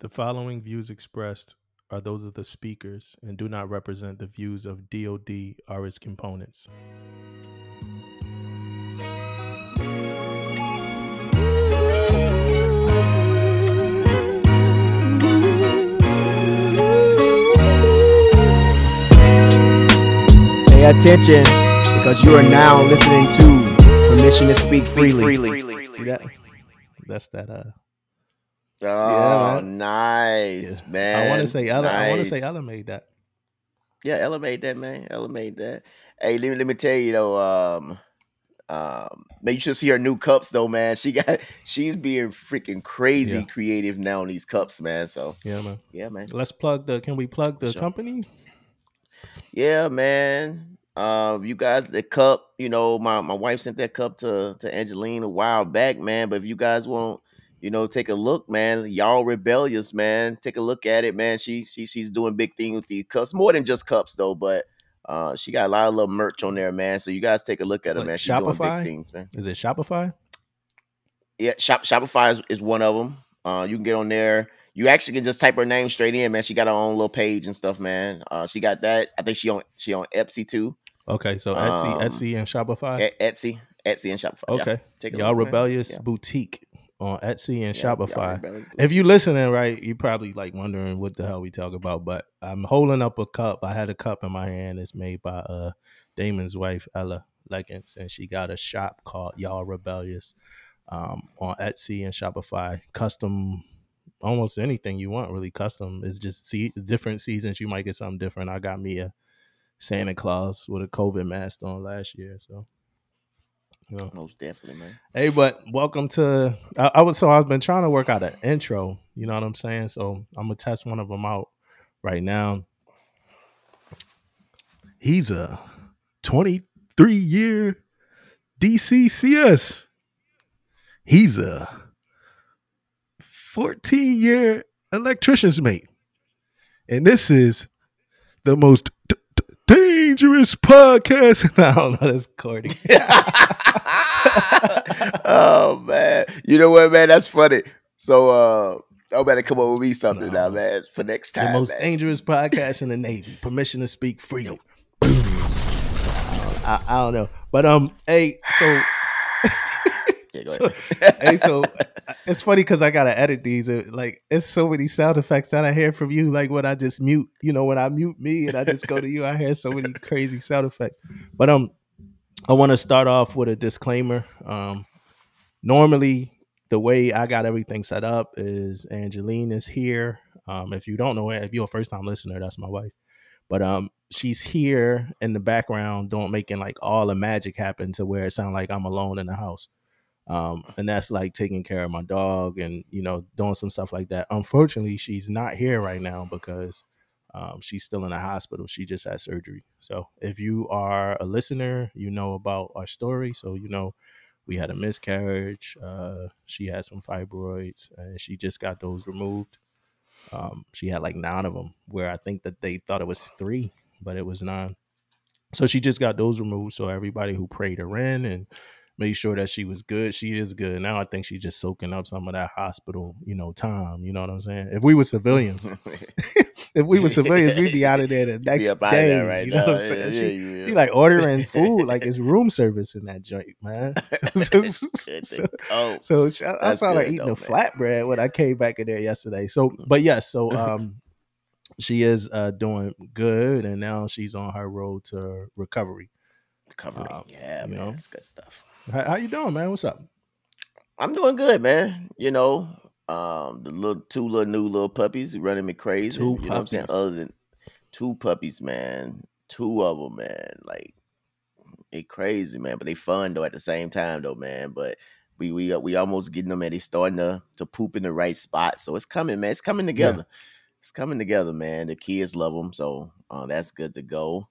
The following views expressed are those of the speakers and do not represent the views of DoD or its components. Pay attention because you are now listening to Permission to Speak Freely. See that? That's that. Uh, Oh, man. nice, yeah. man. I want to say Ella. I want to say. Ella made that. Yeah, Ella made that, man. Ella made that. Hey, let me let me tell you though, um, um, man, you should see her new cups though, man. She got she's being freaking crazy Yeah. creative now on these cups, man. So Yeah, man. yeah, man. Let's plug the. Can we plug the Sure. company? Yeah, man. Uh, you guys, the cup, you know, my, my wife sent that cup to, to Angelina a while back, man. But if you guys want, you know, take a look, man, y'all rebellious, man. Take a look at it, man. She she she's doing big things with these cups, more than just cups though, but uh she got a lot of little merch on there, man. So you guys take a look at her, What, man. She's doing Shopify? big things, man. Is it Shopify? Yeah, Shop Shopify is, is one of them. Uh, you can get on there. You actually can just type her name straight in, man. She got her own little page and stuff, man. Uh, she got that. I think she on she on Etsy too. Okay, so Etsy, Um, Etsy, and Shopify. Etsy, Etsy and Shopify. Yeah. okay, Take a y'all look, rebellious Yeah. boutique on Etsy and Yeah, Shopify. If you're listening, right, you're probably like wondering what the hell we talk about. But I'm holding up a cup. I had a cup in my hand. It's made by uh Damon's wife Ella Leggins, and she got a shop called Y'all Rebellious um, on Etsy and Shopify. Custom, almost anything you want, really custom. It's just see different seasons. You might get something different. I got me a Santa Claus with a COVID mask on last year, so. Know. Most definitely, man. Hey, but welcome to. I, I was so I've been trying to work out an intro. You know what I'm saying? So I'm gonna test one of them out right now. He's a 23 year DCCS. He's a 14 year electrician's mate, and this is the most dangerous podcast. I don't know. That's corny. oh man, you know what, man? That's funny. So, uh, about to come up with me something No. now, man, for next the time. most man. dangerous podcast in the Navy. Permission to speak freely. I, I don't know, but um, hey, so So- hey, so it's funny because I gotta edit these. Like, it's so many sound effects that I hear from you. Like when I just mute, you know, when I mute me and I just go to you, I hear so many crazy sound effects. But um, I want to start off with a disclaimer. Um, normally the way I got everything set up is Angelene is here. Um, if you don't know her, if you're a first time listener, that's my wife. But um, she's here in the background, don't making like all the magic happen to where it sounds like I'm alone in the house. Um, and that's like taking care of my dog and you know doing some stuff like that. Unfortunately, she's not here right now because um, she's still in the hospital. She just had surgery. So if you are a listener, you know about our story. So you know we had a miscarriage. Uh, she had some fibroids, and she just got those removed. Um, she had like nine of them, where I think that they thought it was three, but it was nine. So she just got those removed. So everybody who prayed her in and made sure that she was good, she is good. Now I think she's just soaking up some of that hospital, you know, time. You know what I'm saying? If we were civilians, if we were civilians, we'd be out of there the next Be up out of day. right you know now. what I'm saying? Yeah, She- yeah, you Be like ordering food, like it's room service in that joint, man. So, so- so- so I, I saw her eating though, a flatbread when I came back in there yesterday. So, but yes, so um, she is uh doing good, and now she's on her road to recovery. Covering. um, yeah, man. know. That's good stuff. How, how you doing, man? What's up? I'm doing good, man. You know, um, the little two little new little puppies running me crazy. Two you know what I'm saying? puppies. Other than two puppies, man. Two of them, man. Like they crazy, man. But they fun though at the same time, though, man. But we we uh, we almost getting them and they starting to to poop in the right spot. So it's coming, man. It's coming together. It's coming together, man. The kids love them, so uh, that's good to go.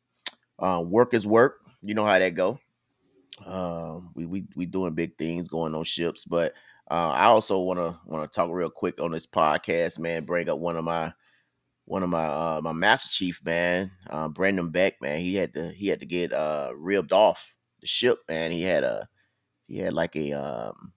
Uh, work is work. You know how that go. Um, we we we doing big things going on ships, but uh, I also want to want to talk real quick on this podcast, man. Bring up one of my one of my uh, my master chief, man, uh, Brandon Beck, man. He had to he had to get uh, ribbed off the ship, man. He had a he had like a um,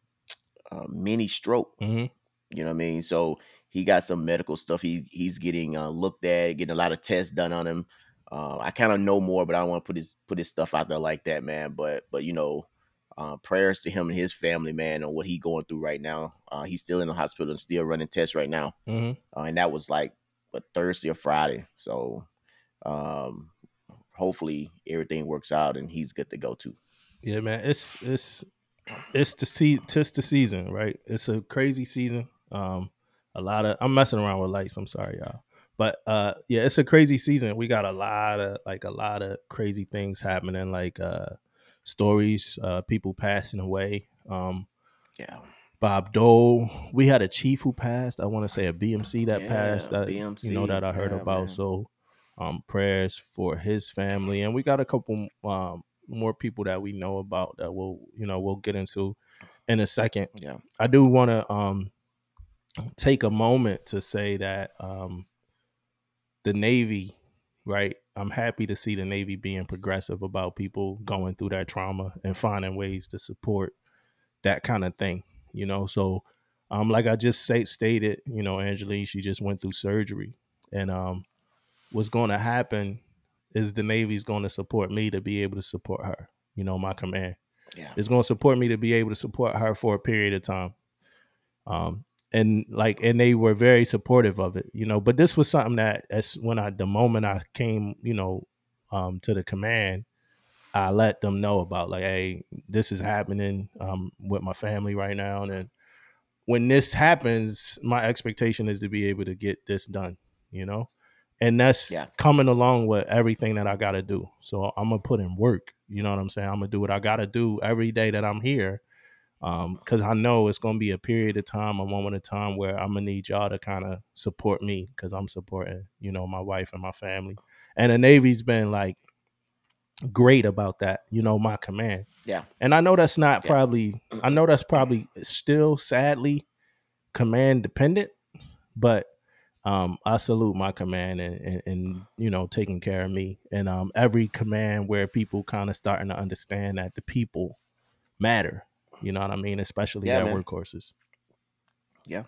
a mini stroke. hmm You know what I mean? So he got some medical stuff. He he's getting uh, looked at, getting a lot of tests done on him. Uh, I kind of know more, but I don't want to put his put his stuff out there like that, man. But but you know, uh, prayers to him and his family, man, on what he going through right now. Uh, he's still in the hospital and still running tests right now, hmm uh, and that was like a Thursday or Friday. So um, hopefully everything works out and he's good to go too. Yeah, man. It's it's it's the se- tis the season, right? It's a crazy season. Um, a lot of I'm messing around with lights. I'm sorry, y'all. But uh, yeah, it's a crazy season. We got a lot of like a lot of crazy things happening, like uh, stories, uh, people passing away. Um, Yeah, Bob Dole. We had a chief who passed. I want to say a BMC that Yeah, passed. That you know that I heard Yeah, about. man. So, um, prayers for his family, and we got a couple um more people that we know about that we'll you know we'll get into in a second. yeah, I do want to um take a moment to say that um the Navy, right? I'm happy to see the Navy being progressive about people going through that trauma and finding ways to support that kind of thing, you know. So, um, like I just say, stated, you know, Angelene, she just went through surgery, and um, what's going to happen is the Navy's going to support me to be able to support her. You know, my command yeah, It's going to support me to be able to support her for a period of time. Um, and like, and they were very supportive of it, you know. But this was something that, as when I, the moment I came, you know, um, to the command, I let them know about like, hey, this is happening um, with my family right now, and when this happens, my expectation is to be able to get this done, you know, and that's Yeah. coming along with everything that I got to do. So I'm gonna put in work, you know what I'm saying? I'm gonna do what I got to do every day that I'm here, because I know it's gonna be a period of time, a moment of time where I'm gonna need y'all to kind of support me because I'm supporting, you know, my wife and my family, and the Navy's been like great about that, you know, my command. yeah, And I know that's not Yeah. probably I know that's probably still sadly command dependent, but um I salute my command and, and, and you know taking care of me. And um every command where people kind of starting to understand that the people matter. You know what I mean? Especially Yeah, at man. workhorses. yeah,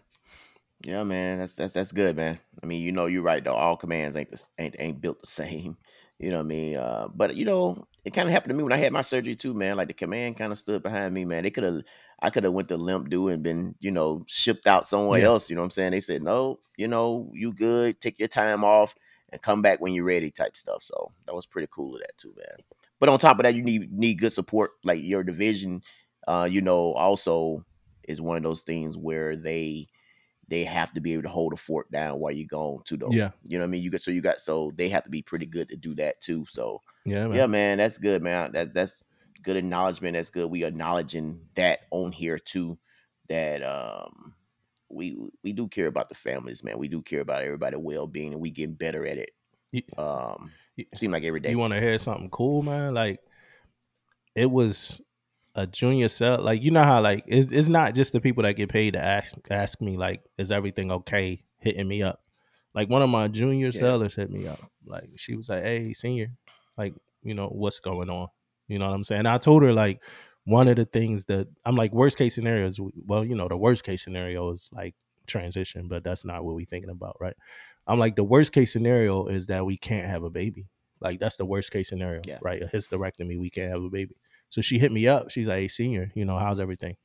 Yeah, man. That's that's that's good, man. I mean, you know, you're right though. All commands ain't the, s- ain't ain't built the same. You know what I mean? Uh, but you know, it kind of happened to me when I had my surgery too, man. Like the command kind of stood behind me, man. They could have, I could have went to LIMDU and been, you know, shipped out somewhere Yeah. else. You know what I'm saying? They said, no, you know, you good. Take your time off and come back when you're ready, type stuff. So that was pretty cool of that too, man. But on top of that, you need need good support. Like your division, uh, you know, also is one of those things where they they have to be able to hold a fort down while you're gone too though. Yeah. You know what I mean? You got so you got so they have to be pretty good to do that too. So Yeah, man. yeah, man, that's good, man. That that's good acknowledgement. That's good. We acknowledging that on here too. That um we we do care about the families, man. We do care about everybody well being and we getting better at it. You- Um you- seem like every day. You want to hear something cool, man? Like it was a junior cell. Like you know how like it's, it's not just the people that get paid to ask ask me like, is everything okay? Hitting me up. Like one of my junior Yeah. sellers hit me up. Like she was like, "Hey, senior, like you know what's going on?" You know what I'm saying? I told her like one of the things that I'm like worst case scenarios. Well, you know the worst case scenario is like transition, but that's not what we thinking about, right? I'm like the worst case scenario is that we can't have a baby. Like that's the worst case scenario, Yeah. right? A hysterectomy, we can't have a baby. So she hit me up. She's like, "Hey, senior, you know how's everything?"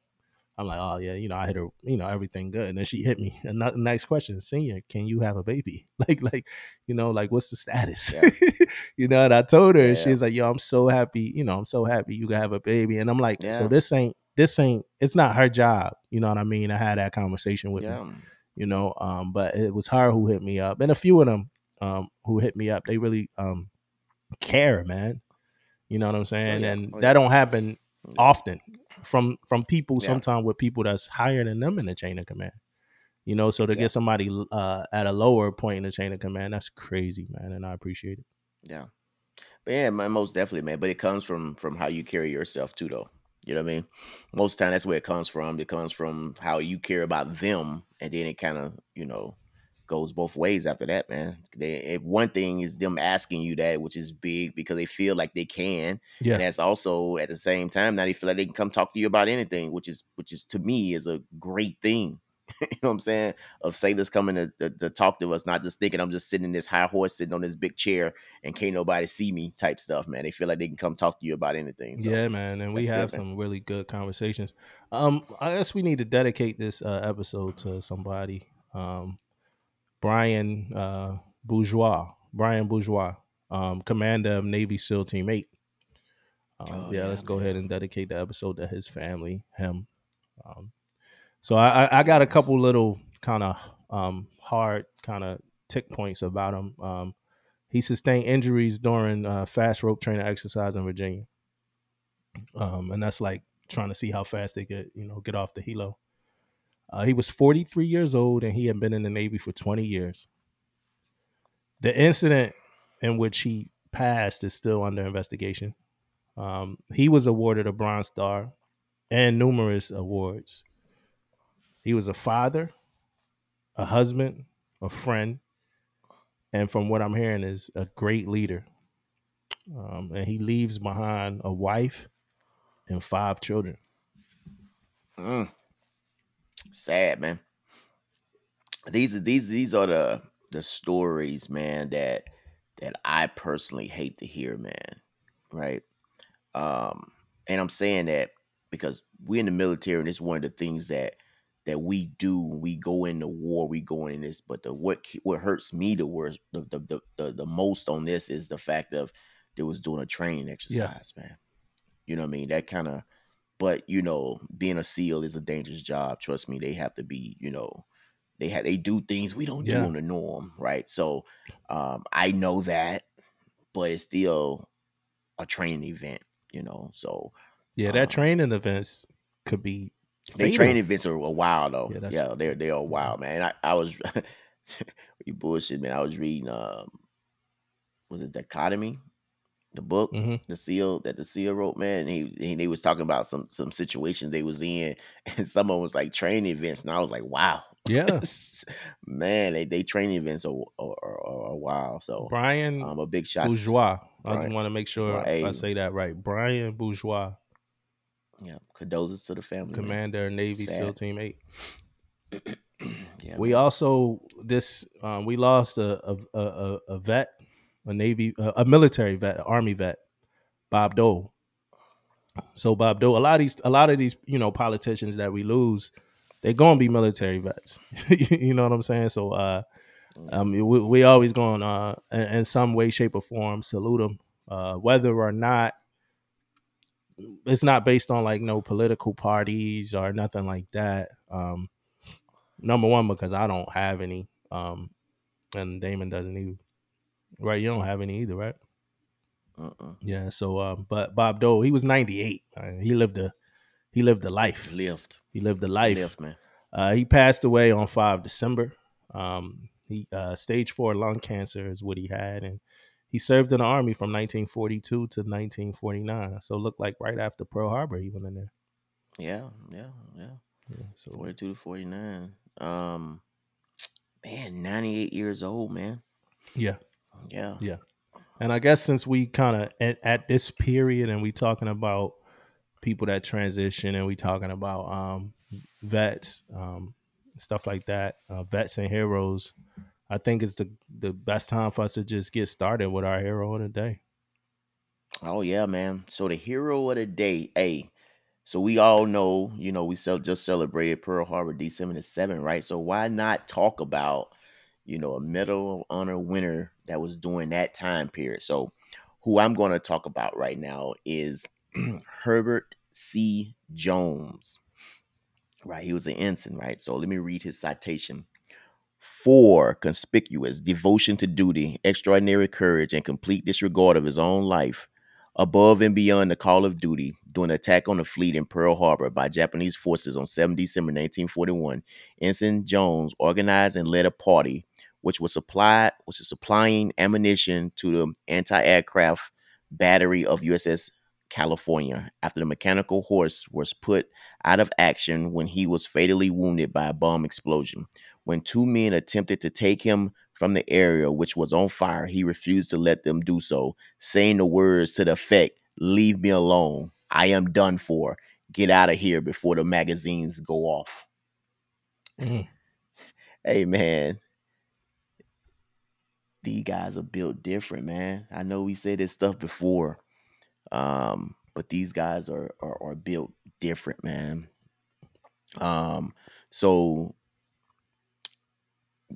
I'm like, "Oh yeah, you know I hit her, you know everything good." And then she hit me. And the next question, senior, can you have a baby? Like, like, you know, like what's the status? Yeah. you know, and I told her, and Yeah. she's like, "Yo, I'm so happy. You know, I'm so happy you can have a baby." And I'm like, "So this ain't, this ain't, it's not her job." You know what I mean? I had that conversation with Yeah. you know um but it was her who hit me up and a few of them um who hit me up they really um care man you know what i'm saying yeah. and Oh, that don't happen Yeah. often from from people Yeah. sometimes with people that's higher than them in the chain of command you know so to Yeah. get somebody uh at a lower point in the chain of command that's crazy man and i appreciate it Yeah. But yeah, man, most definitely, man. But it comes from from how you carry yourself too, though. You know what I mean? Most of the time, that's where it comes from. It comes from how you care about them, and then it kind of, you know, goes both ways after that, man. They, if one thing is them asking you that, which is big because they feel like they can, yeah and that's also at the same time now they feel like they can come talk to you about anything, which is which is to me is a great thing. you know what I'm saying? Of sailors coming to, to, to talk to us, not just thinking I'm just sitting in this high horse, sitting on this big chair, and can't nobody see me type stuff, man. They feel like they can come talk to you about anything. So, yeah, man, and we that's good, have man. some really good conversations. Um, I guess we need to dedicate this uh, episode to somebody. Um, Brian uh, Bourgeois, Brian Bourgeois, um, commander of Navy SEAL Team Eight. Um, Oh, yeah, yeah, let's go ahead and dedicate the episode to his family, him. Um, so I, I, I got a couple little kind of um, hard kind of tick points about him. Um, he sustained injuries during uh, fast rope training exercise in Virginia, um, and that's like trying to see how fast they could, you know, get off the helo. Uh, he was 43 years old and he had been in the Navy for 20 years. The incident in which he passed is still under investigation. Um, he was awarded a Bronze Star and numerous awards. He was a father, a husband, a friend, and from what I'm hearing, is a great leader. Um, and he leaves behind a wife and five children. Mm. Sad, man. These are these these are the the stories, man, that that I personally hate to hear, man. Right. Um, and I'm saying that because we're in the military, and it's one of the things that that we do. We go into war, we go in this, but the what what hurts me the worst, the the the, the, the most on this is the fact of they was doing a training exercise, man. You know what I mean? That kind of, but you know, being a SEAL is a dangerous job. Trust me, they have to be, you know, they have they do things we don't Yeah. do on the norm, right? So, um, I know that, but it's still a training event, you know. So Yeah, that Um, training events could be they training events are a while though. Yeah, Yeah, they're they're a while, man. I, I was you bullshit, man. I was reading um was it Dichotomy, the book, Mhm. the seal that the seal wrote, man. He, he they was talking about some some situations they was in, and someone was like training events, and I was like, wow, Yeah. man, they they training events are are, a while. So Brian um, a big shot. Bourgeois. I just want to make sure Right. I say that right. Brian Bourgeois, Yeah, condolences to the family. man. Commander Navy SEAL Team Eight. Yeah, We man. also this um, we lost a, a a- a vet, a Navy, a, a military vet, Army vet, Bob Dole. So Bob Dole, a lot of these, a lot of these, you know, politicians that we lose, they're gonna be military vets. you know what I'm saying? So, uh, um, we, we always going uh, in, in some way, shape, or form salute them, uh, whether or not it's not based on like no political parties or nothing like that. Um, number one, because I don't have any, um, and Damon doesn't either. Right? You don't have any either, right? Uh-uh. Yeah. So, um, but Bob Dole, he was 98. Uh, he lived a he lived a life. Lived. He lived a life. lift, man. Uh, he passed away on 5 December. Um, he uh, stage four lung cancer is what he had, and he served in the army from 1942 to 1949. So it looked like right after Pearl Harbor he went in there. Yeah, yeah, yeah. Yeah, so 42 to 49. Um, man, 98 years old, man. yeah, Yeah. Yeah. and I guess since we kind of at, at this period and we talking about people that transition and we talking about um, vets, um, stuff like that, uh, vets and heroes. I think it's the the best time for us to just get started with our hero of the day. Oh yeah, man. So the hero of the day, hey. So we all know, you know, we just celebrated Pearl Harbor December the 7th, right? So why not talk about, you know, a Medal of Honor winner that was during that time period? So who I'm going to talk about right now is Herbert C. Jones. Right, he was an ensign, right? So let me read his citation. For conspicuous devotion to duty, extraordinary courage, and complete disregard of his own life, above and beyond the call of duty, during an attack on the fleet in Pearl Harbor by Japanese forces on 7 December 1941, Ensign Jones organized and led a party which was supplied, which was supplying ammunition to the anti-aircraft battery of USS California after the mechanical horse was put out of action when he was fatally wounded by a bomb explosion. When two men attempted to take him from the area which was on fire, he refused to let them do so, saying the words to the effect, Leave me alone. I am done for. Get out of here before the magazines go off. Mhm. Hey man, these guys are built different, man. I know we said this stuff before, um, but these guys are, are are built different, man. Um, so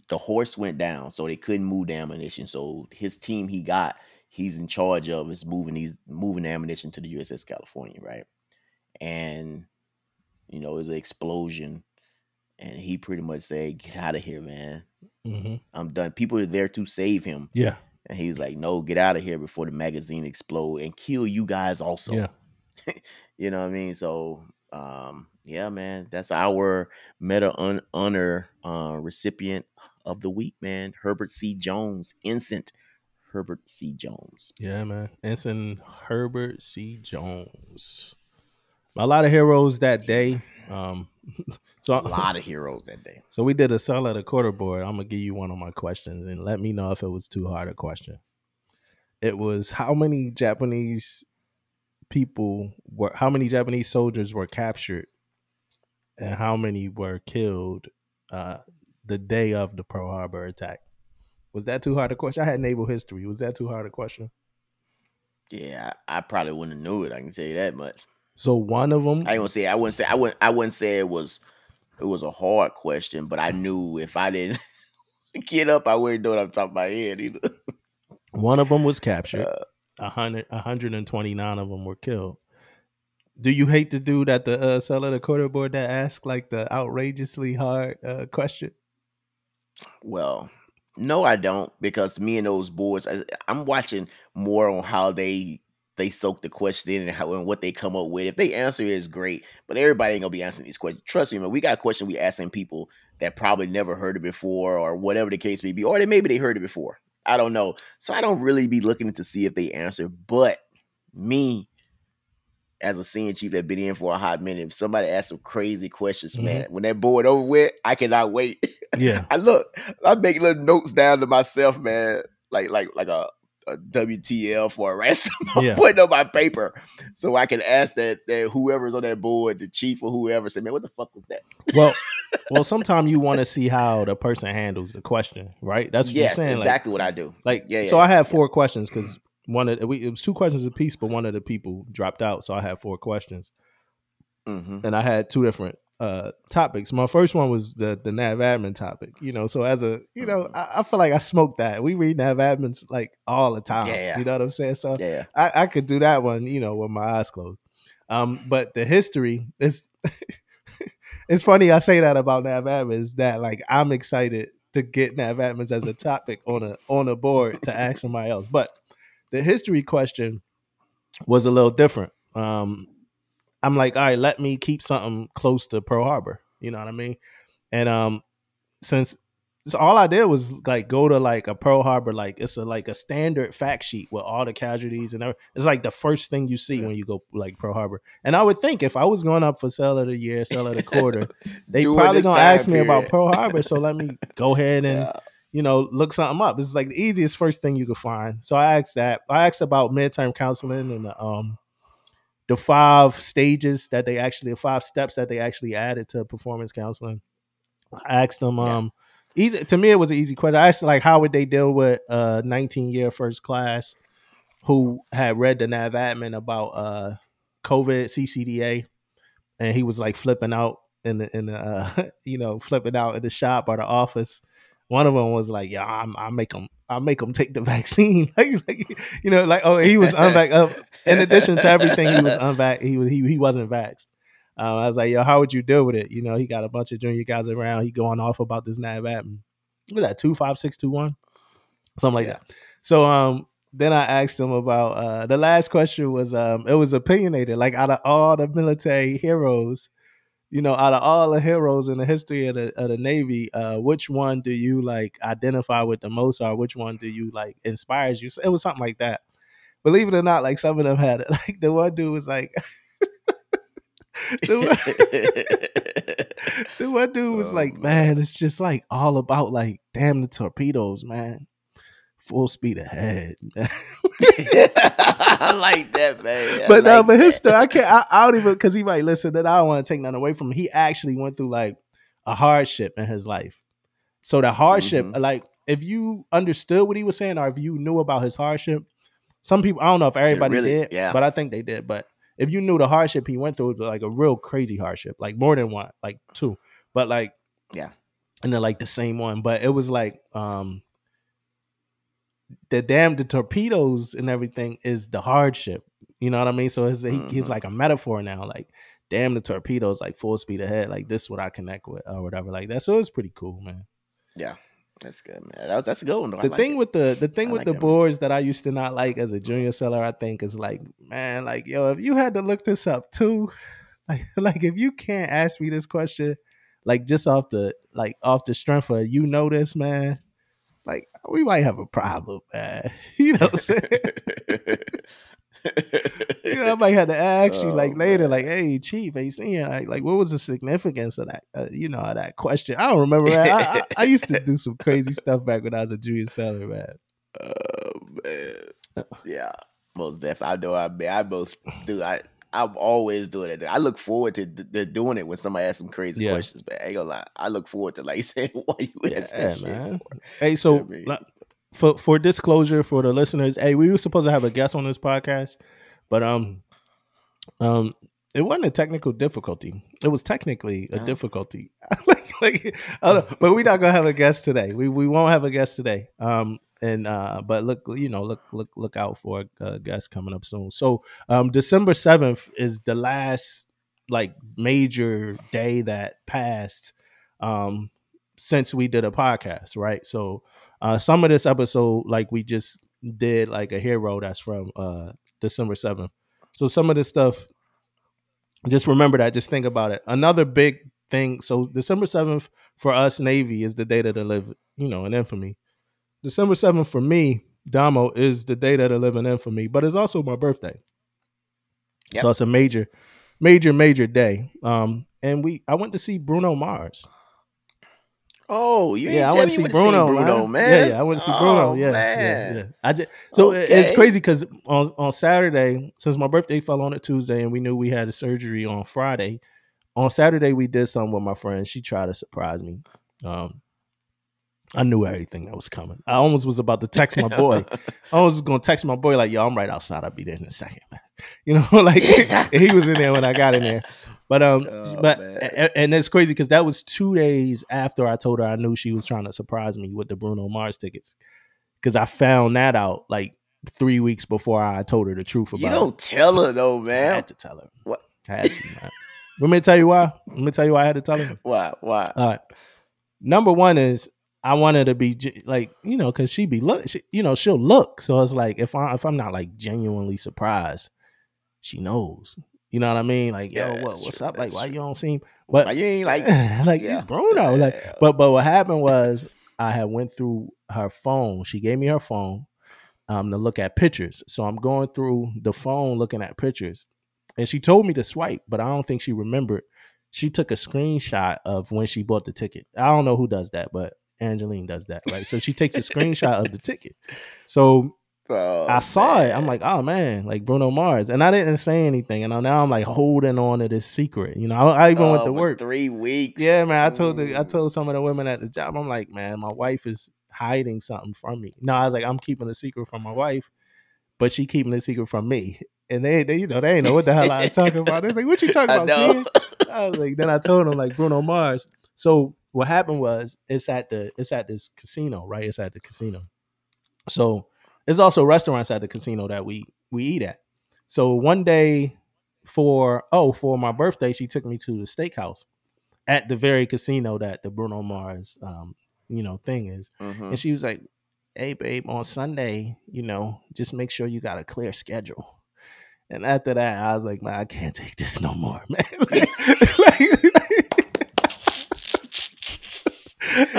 the horse went down, so they couldn't move the ammunition. So his team he got, he's in charge of is moving these moving the ammunition to the USS California, right? And you know, it was an explosion, and he pretty much said, "Get out of here, man. Mhm. I'm done." People are there to save him, Yeah. and he's like, "No, get out of here before the magazine explode and kill you guys also." Yeah. you know what I mean? So, um, yeah, man, that's our Meta un- Honor uh, recipient of the week, man. Herbert C. Jones, Ensign Herbert C. Jones. Yeah, man. Ensign Herbert C. Jones. A lot of heroes that day. Um, so A lot of heroes that day. So we did a sell at a quarter board. I'm gonna give you one of my questions and let me know if it was too hard a question. It was how many Japanese people were how many Japanese soldiers were captured and how many were killed uh the day of the Pearl Harbor attack. Was that too hard a question? I had naval history. Was that too hard a question? Yeah, I, I probably wouldn't have knew it. I can tell you that much. So one of them I gonna say I wouldn't say I wouldn't I wouldn't say it was it was a hard question, but I knew if I didn't get up, I wouldn't know what I'm talking about head either. One of them was captured. Uh, A hundred, 129 of them were killed. Do you hate the dude at the uh, cell of the quarter board that asked like the outrageously hard uh, question? Well, no, I don't because me and those boards, I, I'm watching more on how they they soak the question and how and what they come up with. If they answer it is great, but everybody ain't gonna be answering these questions. Trust me, man. We got questions we asking people that probably never heard it before, or whatever the case may be, or they maybe they heard it before. I don't know. So I don't really be looking to see if they answer. But me, as a senior chief that been in for a hot minute, if somebody asks some crazy questions, Mhm. man, when that board over with, I cannot wait. Yeah. I look, I make little notes down to myself, man, like like like a, a WTL for a ransom. I'm Yeah. putting on my paper so I can ask that that whoever's on that board, the chief or whoever, say, man, what the fuck was that? Well, well, sometimes you want to see how the person handles the question, right? That's what yes, you're saying. Like, exactly what I do. Like, Yeah, so yeah, I had yeah. four questions because one of we it was two questions a piece, but one of the people dropped out, so I had four questions, hmm and I had two different uh topics. My first one was the the nav admin topic, you know. So as a you know, Mhm. I, I feel like I smoked that. We read nav admins like all the time. Yeah. You know what I'm saying? So Yeah. I, I could do that one, you know, with my eyes closed. Um, but the history is it's funny I say that about nav admins that like I'm excited to get nav admins as a topic on a on a board to ask somebody else. But the history question was a little different. Um, I'm like, all right, let me keep something close to Pearl Harbor. You know what I mean? And um, since so all I did was like go to like a Pearl Harbor, like it's a like a standard fact sheet with all the casualties and everything. It's like the first thing you see when you go like Pearl Harbor. And I would think if I was going up for sell of the year, sell of the quarter, they probably gonna ask me about. Pearl Harbor. So let me go ahead and Yeah. You know, look something up. It's like the easiest first thing you could find. So I asked that. I asked about midterm counseling and the, um the five stages that they actually the five steps that they actually added to performance counseling. I asked them Yeah. um easy to me it was an easy question. I asked like how would they deal with a 19 year first class who had read the nav admin about uh COVID CCDA and he was like flipping out in the in the uh, you know flipping out in the shop or the office. One of them was like, "Yeah, I'm, I make them, I make them take the vaccine." like, like, you know, like oh, he was unvac. Uh, in addition to everything, he was unvac. He was he he wasn't vaxxed. Um, I was like, "Yo, how would you deal with it?" You know, he got a bunch of junior guys around. He going off about this nav admin. What that two five six two one, something like Yeah. that. So um, then I asked him about uh, the last question was um, it was opinionated. Like out of all the military heroes, you know, out of all the heroes in the history of the of the Navy, uh, which one do you like identify with the most, or which one do you like inspires you? So it was something like that. Believe it or not, like some of them had it. Like the one dude was like, the, one, the one dude was Oh, like, man, it's just like all about like damn the torpedoes, man. Full speed ahead. I like that, man. I but no, but his story, I can't. I, I don't even because he might listen. That I don't want to take nothing away from him. He actually went through like a hardship in his life. So the hardship, Mhm. like if you understood what he was saying, or if you knew about his hardship, some people I don't know if everybody really- did, yeah. but I think they did. But if you knew the hardship he went through, it was like a real crazy hardship, like more than one, like two, but like Yeah. and then like the same one. But it was like um the damn the torpedoes and everything is the hardship. You know what I mean? So it's, he, he's mm-hmm. like a metaphor now, like damn the torpedoes, like full speed ahead, like this is what I connect with or whatever, like that. So it was pretty cool, man. Yeah, that's good, man. That was, that's a good one. Though. The like thing it. with the the thing I with like the that one. boards that I used to not like as a junior seller, I think is like, man, like yo, if you had to look this up too, like like if you can't ask me this question, like just off the like off the strength of you know this, man, like we might have a problem, man. You know what I'm saying? you know, I might have to ask you like Oh, later, man. like, hey, chief, hey, seeing like, like, what was the significance of that? Uh, you know, that question. I don't remember. Man. I, I, I used to do some crazy stuff back when I was a junior seller, man. Oh man, yeah, most definitely. I know. I mean, I most do. I I'm always doing it. I look forward to, to doing it when somebody asks some crazy Yeah. questions. but I ain't gonna lie. I look forward to like saying why you ask Yeah, that shit. man. for?" Hey, so I mean? like, for for disclosure for the listeners, hey, we were supposed to have a guest on this podcast, but um, um, it wasn't a technical difficulty. It was technically a No. difficulty. like, like, I but we're not gonna have a guest today. We we won't have a guest today. Um, and uh, but look, you know, look look look out for a guest coming up soon. So, um, December seventh is the last like major day that passed. Um, since we did a podcast, right? So uh some of this episode, like we just did like a hero that's from uh December 7th. So some of this stuff, just remember that, just think about it. Another big thing. So December 7th for us, Navy, is the day that I live, you know, in infamy. December 7th for me, Damo, is the day that I live in for me, but it's also my birthday. Yep. So it's a major, major, major day. Um, and we I went to see Bruno Mars. Oh, you yeah, I tell to see Bruno, Bruno, man. man. Yeah, yeah, I went to see Bruno. Oh, Yeah, yeah, man. yeah. I just so it- it's crazy because on on Saturday, since my birthday fell on a Tuesday, and we knew we had a surgery on Friday. On Saturday, we did something with my friend. She tried to surprise me. Um, I knew everything that was coming. I almost was about to text my boy. I was gonna text my boy like, "Yo, I'm right outside. I'll be there in a second, man." You know, like he was in there when I got in there. But um, Oh, but man. and it's crazy because that was two days after I told her I knew she was trying to surprise me with the Bruno Mars tickets. Because I found that out like three weeks before I told her the truth about you it. don't tell her though, I man. had to tell her. What? I had to, man. Let me tell you why. Let me tell you why I had to tell her. Why? Why? All right. Number one is I want her to be like you know because she be look she, you know she'll look so it's like if I if I'm not like genuinely surprised, she knows. You know what I mean? Like yo, what what's true, up? Like why true. you don't seem but Why you ain't like? like yeah. it's Bruno. Like but but what happened was I had went through her phone. She gave me her phone um to look at pictures. So I'm going through the phone looking at pictures. And she told me to swipe, but I don't think she remembered. She took a screenshot of when she bought the ticket. I don't know who does that, but Angelene does that, right? So she takes a screenshot of the ticket. So Oh, I saw it. I'm like, oh man, like Bruno Mars, and I didn't say anything, and now I'm like holding on to this secret. You know, I, I even went Oh, to work. three weeks. Yeah, man. I told the I Mm. told some of the women at the job, I'm like, man, my wife is hiding something from me. No, I was like, I'm keeping a secret from my wife, but she keeping a secret from me. And they, they you know, they ain't know what the hell I was talking about. They was like, what you talking I about? I was like, then I told them like Bruno Mars. So what happened was it's at the it's at this casino, right? It's at the casino. So there's also restaurants at the casino that we we eat at. So one day for oh for my birthday, she took me to the steakhouse at the very casino that the Bruno Mars um you know thing is, Mhm. and she was like, "Hey babe, on Sunday, you know, just make sure you got a clear schedule." And after that, I was like, "Man, I can't take this no more, man." Like-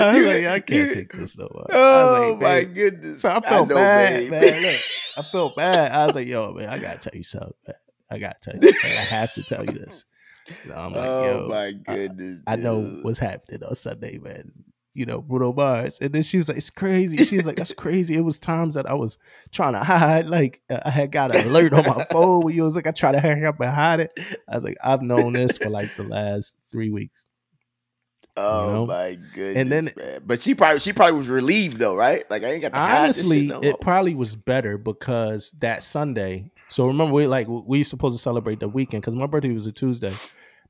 I was like, "I can't take this no more." I Oh like, my goodness! so I felt know, bad, babe. man. Look, I felt bad. I was like, yo, man, I gotta tell you something. Man. I gotta tell you. Man. I have to tell you this. Know, I'm like, oh yo, my goodness! I know dude. what's happening on Sunday, man. You know, Bruno Mars. And then she was like, it's crazy. She was like, that's crazy. It was times that I was trying to hide. Like, uh, I had got an alert on my phone when you was like, I tried to hang up and hide it. I was like, I've known this for like the last three weeks. Oh know? my goodness, And then- man. But she probably she probably was relieved though, right? Like I ain't got to hide this honestly, no it probably was better because that Sunday. So remember, we like we supposed to celebrate the weekend because my birthday was a Tuesday.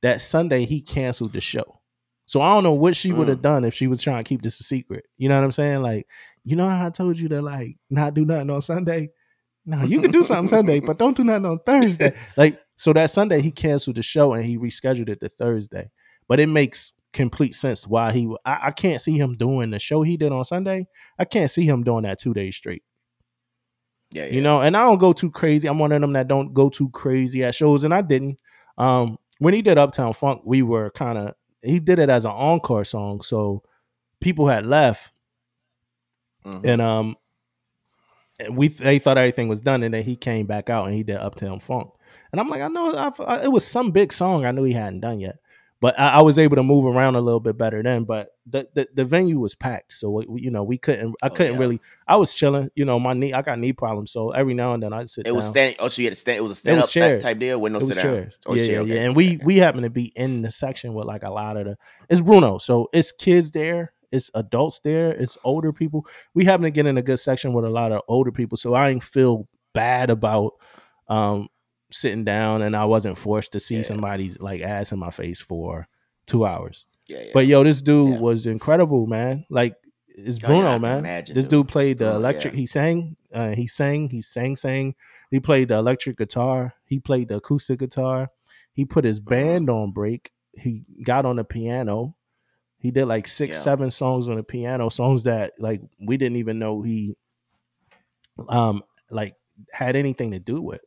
That Sunday, he canceled the show. So I don't know what she would have Mm. done if she was trying to keep this a secret. You know what I'm saying? Like, you know how I told you to like not do nothing on Sunday. No, you can do something Sunday, but don't do nothing on Thursday. Like, so that Sunday he canceled the show and he rescheduled it to Thursday. But it makes complete sense why he. I, I can't see him doing the show he did on Sunday. I can't see him doing that two days straight. yeah, yeah. You know, and I don't go too crazy. I'm one of them that don't go too crazy at shows, and I didn't. Um, when he did Uptown Funk, we were kind of he did it as an encore song, so people had left, Mhm. and um, and we they thought everything was done, and then he came back out and he did Uptown Funk, and I'm like, I know I, I- it was some big song I knew he hadn't done yet, but I, I was able to move around a little bit better then. But the the, the venue was packed, so we, we- you know we couldn't. I Oh, couldn't yeah. really. I was chilling, you know. My knee, I got knee problems, so every now and then I sit. It was standing. Oh, so you had to stand. It was a stand up chairs. type deal. With no it was sit down. chairs. Oh, yeah, chair, yeah, okay, yeah. And we we happen to be in the section with like a lot of the. It's Bruno, so it's kids there, it's adults there, it's older people. We happen to get in a good section with a lot of older people, so I ain't feel bad about um sitting down, and I wasn't forced to see Yeah. somebody's like ass in my face for two hours. yeah, yeah. But yo, this dude was incredible, man. Like it's Oh, Bruno, man. this dude. played the electric. He sang. Uh, he sang. He sang. Sang. He played the electric guitar. He played the acoustic guitar. He put his Mm-hmm. band on break. He got on the piano. He did like six, seven songs on the piano. Songs that like we didn't even know he um like had anything to do with.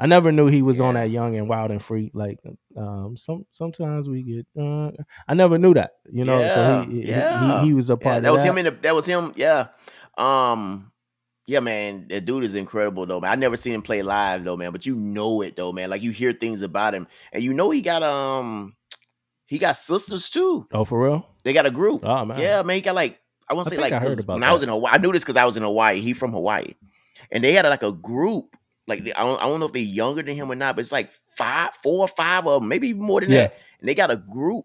I never knew he was on that young and wild and free. Like um some sometimes we get uh, I never knew that. You know, so he, he- yeah. he he was a Yeah, part that of was that. him in the that was him yeah um yeah man that dude is incredible though man i never seen him play live though man but you know it though man like you hear things about him and you know he got um he got sisters too oh, for real? they got a group Oh man. yeah man he got like i want to say like I heard about when i was in hawaii i knew this because i was in hawaii he from hawaii and they had like a group like I, don't, I don't know if they're younger than him or not but it's like five four or five of them maybe even more than Yeah. that and they got a group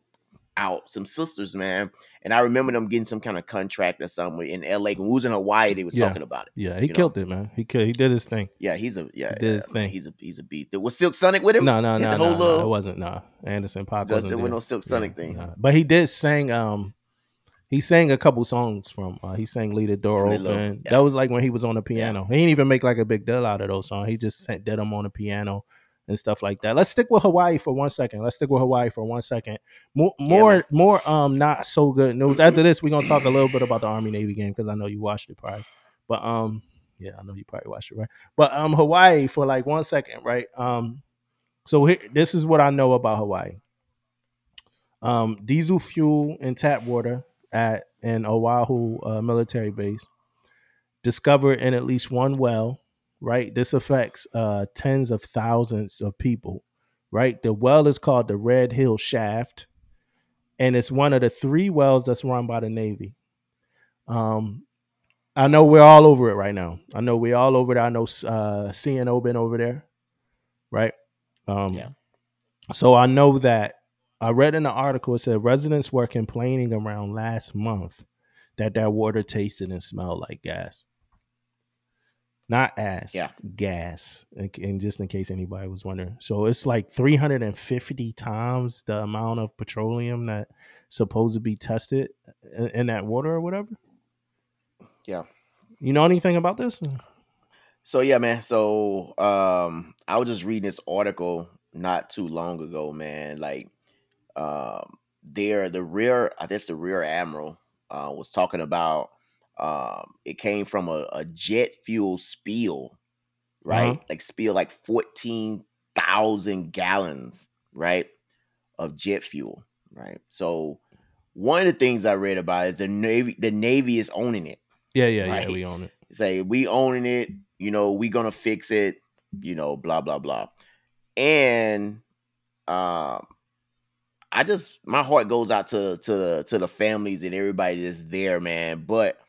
out some sisters man and i remember them getting some kind of contract or something in la when we was in hawaii they was Yeah. talking about it Yeah, he you know. killed it, man. He killed, he did his thing. yeah he's a yeah, He did his yeah, man, thing. he's a he's a beast was silk sonic with him No, no, no, no, whole no, it wasn't. No, Anderson .Paak Just wasn't with no Silk Sonic thing. But he did sing. Um, he sang a couple songs from. Uh, he sang "Leave the Door From Open." Yeah. That was like when he was on the piano. He didn't even make like a big deal out of those songs. He just sent, did them on the piano and stuff like that. Let's stick with Hawaii for one second. Let's stick with Hawaii for one second. More, Yeah, more, man. more. Um, not so good news. After this, we're gonna talk a little bit about the Army Navy game because I know you watched it probably. But um, yeah, I know you probably watched it, right? But um, Hawaii for like one second, right? Um, so here, this is what I know about Hawaii. Um, diesel fuel and tap water at an Oahu uh, military base discovered in at least one well. Right, this affects uh, tens of thousands of people. Right, the well is called the Red Hill Shaft, and it's one of the three wells that's run by the Navy. Um, I know we're all over it right now. I know we're all over there. I know uh, CNO been over there, right? Um, Yeah. So I know that I read in the article it said residents were complaining around last month that their water tasted and smelled like gas, not ass, Yeah. gas. And, and just in case anybody was wondering, so it's like 350 times the amount of petroleum that supposed to be tested in, in that water or whatever. Yeah. You know anything about this? So yeah, man. So um I was just reading this article not too long ago, man. Like um there the rear I guess the rear admiral uh was talking about um it came from a, a jet fuel spill, right? Uh-huh. Like spill like 14,000 gallons, right? Of jet fuel, right? So one of the things I read about is the Navy the Navy is owning it Yeah, yeah, Right. yeah. We own it. say we owning it you know we gonna fix it you know blah blah blah and um i just my heart goes out to to the to the families and everybody that's there man but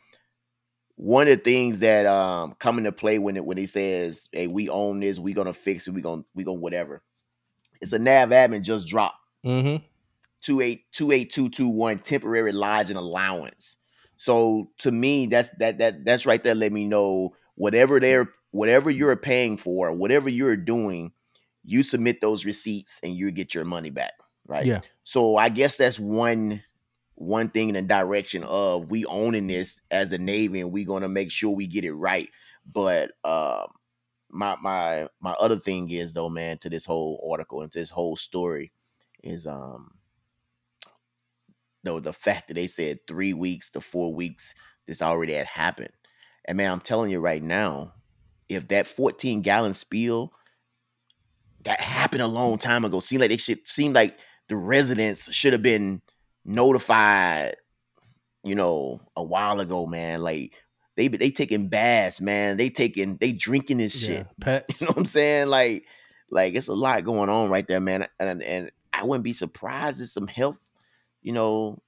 one of the things that um come into play when it when he says hey we own this we gonna fix it we gonna we gonna whatever it's a nav admin just dropped Mm-hmm. 28 28221 temporary lodging allowance. So to me, that's that that that's right there. Let me know whatever they're whatever you're paying for, whatever you're doing, you submit those receipts and you get your money back. Right. Yeah. So I guess that's one one thing in the direction of we owning this as a navy and we gonna make sure we get it right. But um my my my other thing is though, man, to this whole article and to this whole story is um though the fact that they said three weeks to four weeks this already had happened. And man, I'm telling you right now, if that 14 gallon spill that happened a long time ago, seemed like it should seem like the residents should have been notified, you know, a while ago, man. Like they they taking baths, man. They taking they drinking this shit. Yeah. Pets. You know what I'm saying? Like, like it's a lot going on right there, man. And and I wouldn't be surprised if some health, you know,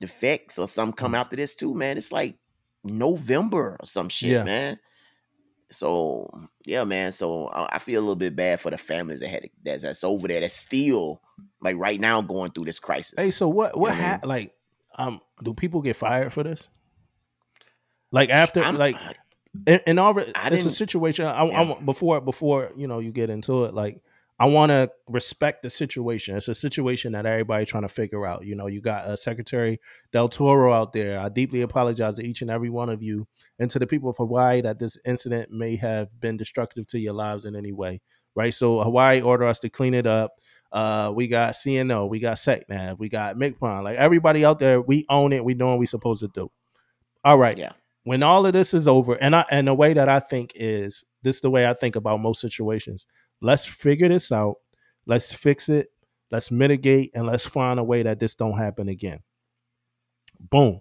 defects or some come mm. after this too, man. It's like November or some shit, Yeah. man. So yeah, man. So I I feel a little bit bad for the families that had that's that's over there that's still like right now going through this crisis. Hey, so what? What I mean- ha- like? Um, do people get fired for this? Like after, I'm- like in, in all, it's a situation. I, I Yeah. want- before before you know you get into it. Like I want to respect the situation. It's a situation that everybody trying to figure out. You know, you got uh, Secretary Del Toro out there. I deeply apologize to each and every one of you and to the people of Hawaii that this incident may have been destructive to your lives in any way. Right. So Hawaii ordered us to clean it up. Uh, we got CNO, we got SecNav, we got MCPON. Like everybody out there, we own it. We doing what we supposed to do. All right. Yeah. When all of this is over, and I and the way that I think is this is the way I think about most situations. Let's figure this out. Let's fix it. Let's mitigate and let's find a way that this don't happen again. Boom.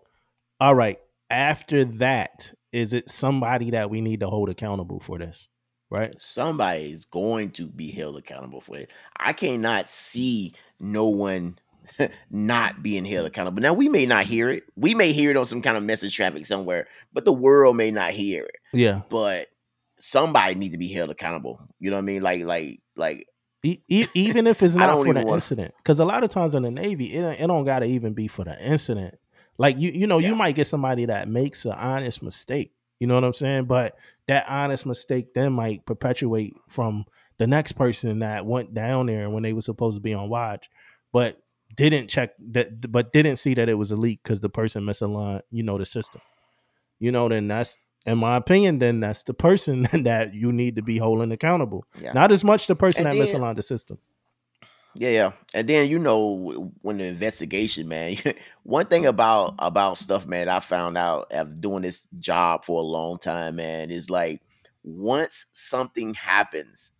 All right. After that, is it somebody that we need to hold accountable for this? Right? somebody is going to be held accountable for it. I cannot see no one not being held mm-hmm. accountable. Now we may not hear it. We may hear it on some kind of message traffic somewhere, but the world may not hear it. Yeah. But somebody need to be held accountable. You know what I mean? Like like like E- e- even if it's not for the wanna- incident, because a lot of times in the Navy, it, don't- it don't got to even be for the incident. Like you, you know, Yeah. you might get somebody that makes an honest mistake. You know what I'm saying? But that honest mistake then might perpetuate from the next person that went down there when they were supposed to be on watch, but didn't check that, but didn't see that it was a leak because the person misaligned, you know, the system. You know, then that's, in my opinion, then that's the person that you need to be holding accountable. yeah. Not as much the person And that then- misaligned the system. Yeah, yeah. And then you know when the investigation, man. one thing about about stuff, man, I found out after doing this job for a long time, man, is like once something happens,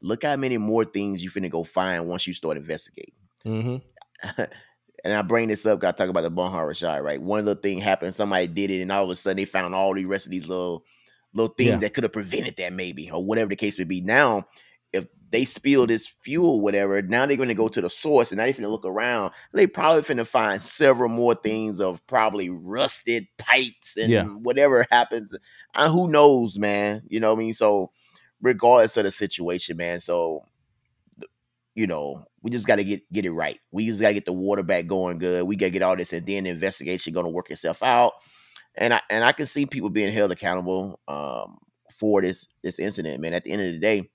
look how many more things you finna go find once you start investigating. Mm-hmm. and I bring this up, to talk about the Bonhomme Richard, right? One little thing happened, somebody did it, and all of a sudden they found all the rest of these little little things Yeah. that could have prevented that, maybe, or whatever the case would be. Now, they spill this fuel, whatever, now they're gonna go to the source and now they're gonna look around. They probably finna find several more things of probably rusted pipes and Yeah. whatever happens. Uh, who knows, man? You know what I mean? So regardless of the situation, man. So you know, we just got to get get it right. We just got to get the water back going good. We got to get all this, and then the investigation going to work itself out. And I and I can see people being held accountable um, for this this incident, man. At the end of the day,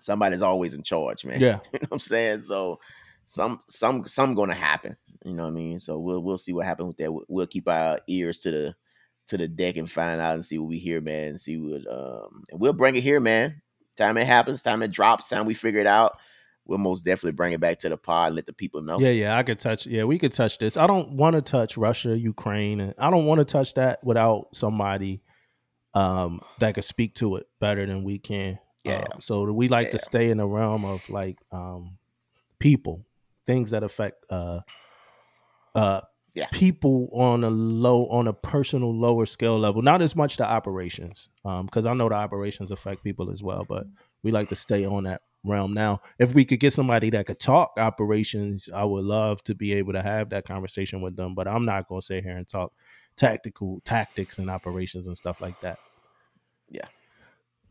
somebody's always in charge, man. Yeah. you know what I'm saying? So some some some going to happen. You know what I mean? So we'll we'll see what happens with that. We'll, we'll keep our ears to the to the deck and find out and see what we hear, man. And see what um and we'll bring it here, man. Time it happens, time it drops, time we figure it out. We'll most definitely bring it back to the pod, and let the people know. Yeah, yeah, I could touch. Yeah, we could touch this. I don't want to touch Russia, Ukraine, and I don't want to touch that without somebody um that could speak to it better than we can. Yeah. Um, so we like to stay in the realm of like um people, things that affect uh uh Yeah. people on a low on a personal lower scale level. Not as much the operations, um, because I know the operations affect people as well, but we like to stay on that realm. Now, if we could get somebody that could talk operations, I would love to be able to have that conversation with them. But I'm not going to sit here and talk tactical tactics and operations and stuff like that.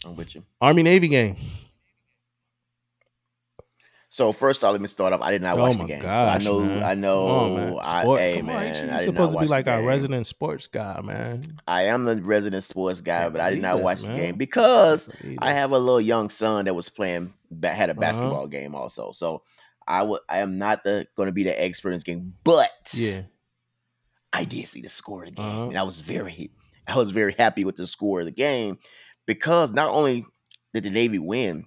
I'm with you. Army Navy game. So first off, let me start off. I did not Oh watch the game, gosh, so I know. man. I know. on, man. I, hey, Come man, ain't you supposed to be like our resident sports guy, man. I am the resident sports guy, Can't but I did not this, watch the game because I have a little young son that was playing, had a Uh-huh. basketball game also. So I would, I am not the going to be the expert in this game, but Yeah. I did see the score of the game, Uh-huh. and I was very, I was very happy with the score of the game because not only did the Navy win,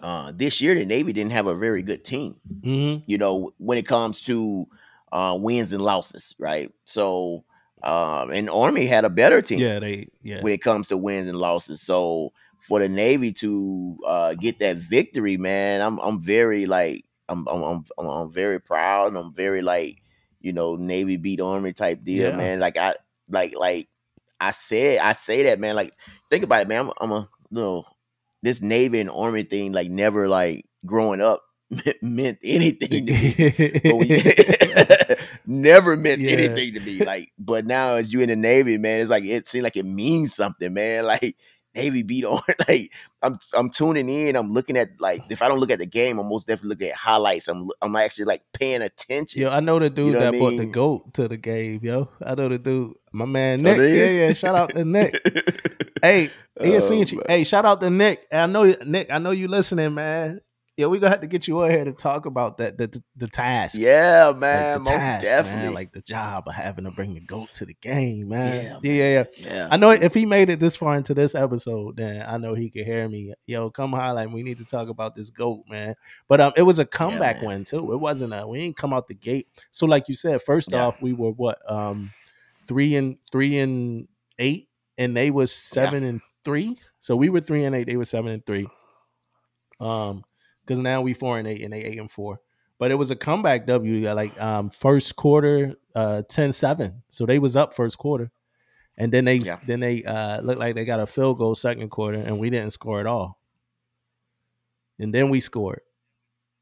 uh, this year the Navy didn't have a very good team. Mm-hmm. You know, when it comes to uh, wins and losses, right? So, um, and Army had a better team Yeah, they yeah. when it comes to wins and losses. So for the Navy to uh, get that victory, man, I'm I'm very like I'm I'm I'm, I'm, very proud. And I'm very like you know Navy beat Army type deal, Yeah. man. Like I like like I said I say that man. Like think about it, man. I'm, I'm a little this Navy and Army thing like never like growing up meant anything to me. We- never meant Yeah. anything to me. Like, but now as you in the Navy, man, it's like it seems like it means something, man. Like Navy beat on like I'm I'm tuning in. I'm looking at like if I don't look at the game, I'm most definitely looking at highlights. I'm I'm actually like paying attention. Yo, I know the dude know that I brought the goat to the game, yo. I know the dude, my man Oh, Nick. you? yeah, yeah. Shout out to Nick. Hey, he Oh, seen you. Hey, shout out to Nick. I know Nick. I know you listening, man. Yeah, we gonna have to get you on here to talk about that the the task. Yeah, Like, man, the most task, definitely. man. Like the job of having to bring the goat to the game, man. Yeah, Yeah, yeah, yeah. yeah, I know if he made it this far into this episode, then I know he could hear me. Yo, come highlight. We need to talk about this goat, man. But um, it was a comeback man. win too. It wasn't a we didn't come out the gate. So like you said, first Yeah. off, we were what um three and three and eight, and they was seven and three. So we were three and eight. They were seven and three. Um, because now we four and eight, and they eight and four. But it was a comeback W. Like um, first quarter, uh, 10-7. So they was up first quarter, and then they Yeah. then they uh looked like they got a field goal second quarter, and we didn't score at all. And then we scored,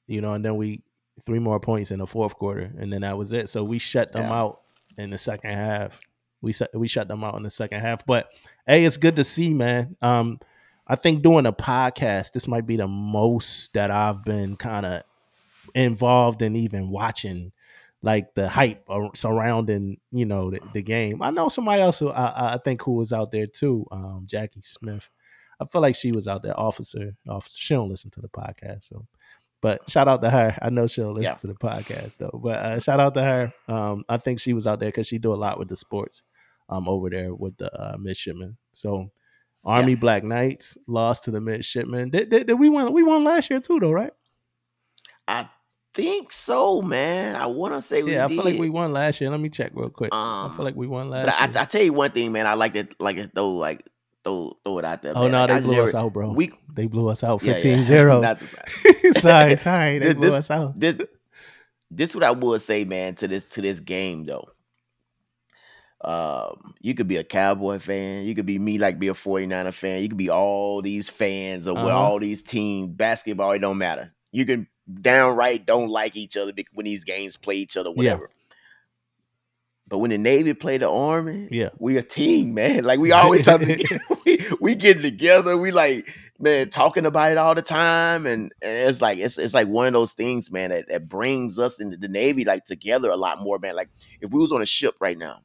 you know, and then we three more points in the fourth quarter, and then that was it. So we shut them Yeah. out in the second half. We set, we shut them out in the second half. But hey, it's good to see, man. Um, I think doing a podcast, this might be the most that I've been kind of involved in even watching like the hype surrounding you know the, the game. I know somebody else who I, I think who was out there too, um, Jackie Smith. I feel like she was out there, officer. Officer, she don't listen to the podcast, so. But shout out to her. I know she'll listen Yeah. to the podcast though. But uh, shout out to her. Um, I think she was out there because she do a lot with the sports, um, over there with the uh, midshipmen. So, Army Black Knights lost to the midshipmen. Did, did, did we won? We won last year too, though, right? I think so, man. I want to say we yeah, I did. feel like we won last year. Let me check real quick. I Um, feel like we won last I, year. I tell you one thing, man. I like it, like it though, like throw throw it out there. oh man. no, Like, they I blew never- us out, bro. We they blew us out yeah, yeah. 15-0. Not surprised. sorry, sorry, they This- blew us out. this this what I would say, man, to this to this game though. Um, you could be a cowboy fan, you could be me, like be a 49er fan, you could be all these fans of Uh-huh. all these teams, basketball, it don't matter. You can downright don't like each other when these games play each other, Yeah. whatever. But when the Navy play the Army, Yeah. we a team, man. Like we always have to we, we getting together. We like man talking about it all the time, and, and it's like it's it's like one of those things, man, that, that brings us into the Navy like together a lot more, man. Like if we was on a ship right now,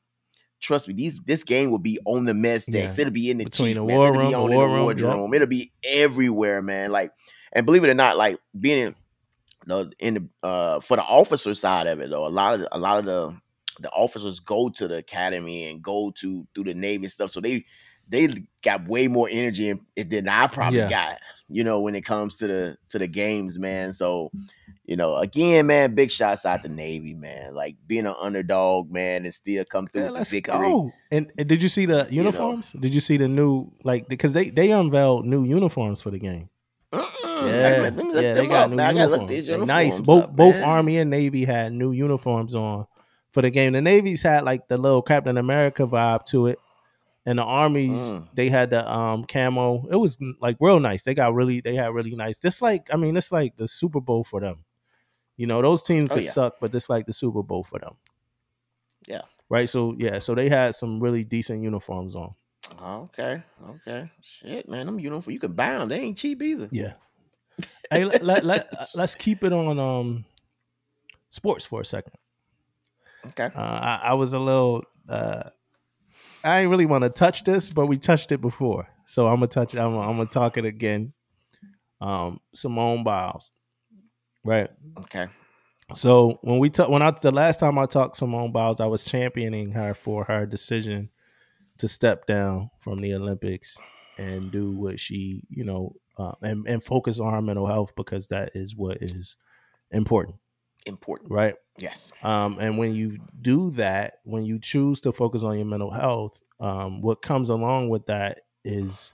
trust me, these this game will be on the mess decks. Yeah. It'll be in the Between chief the mess. war It'll room, be the on war the room, wardroom. It'll be everywhere, man. Like and believe it or not, like being in the in the uh for the officer side of it though, a lot of the, a lot of the the officers go to the academy and go to through the navy and stuff. So they they got way more energy than I probably Yeah. got, you know, when it comes to the to the games, man. So, you know, again, man, big shots out the Navy, man. Like being an underdog, man, and still come through Yeah, with the let's victory. go. And, and did you see the know. uniforms? Did you see the new like because they they unveiled new uniforms for the game? Mm-mm. Yeah, Let me yeah, they got up, new man. I gotta look uniforms. uniforms nice. Both up, both man. Army and Navy had new uniforms on for the game. The Navy's had like the little Captain America vibe to it, and the Armies Mm. they had the um camo. It was like real nice. They got really they had really nice. This like I mean it's like the Super Bowl for them. You know those teams Oh, could yeah. suck, but it's like the Super Bowl for them. Yeah. Right. So yeah. So they had some really decent uniforms on. Okay, okay. Shit, man, them uniforms you can buy them. They ain't cheap either. Yeah. hey, let, let, let, let's keep it on um sports for a second. Okay. Uh, I, I was a little. Uh, I didn't really want to touch this, but we touched it before, so I'm gonna touch it. I'm, I'm gonna talk it again. Um, Simone Biles, right? Okay. So when we talk, when I the last time I talked to Simone Biles, I was championing her for her decision to step down from the Olympics and do what she, you know, uh, and and focus on her mental health because that is what is important, Important. right? Yes. Um, and when you do that, when you choose to focus on your mental health, um, what comes along with that is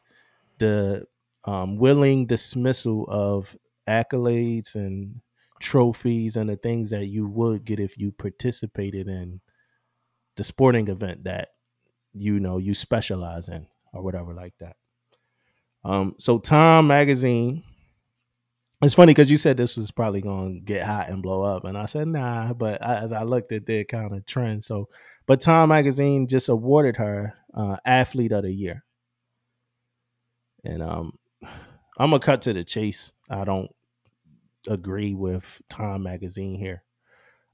the um, willing dismissal of accolades and trophies and the things that you would get if you participated in the sporting event that you know you specialize in or whatever like that. Um, so Time Magazine it's funny because you said this was probably to get hot and blow up, and I said nah. But I, as I looked, it did kind of trend. So, but Time Magazine just awarded her uh, Athlete of the Year, and um, I'm gonna cut to the chase. I don't agree with Time Magazine here.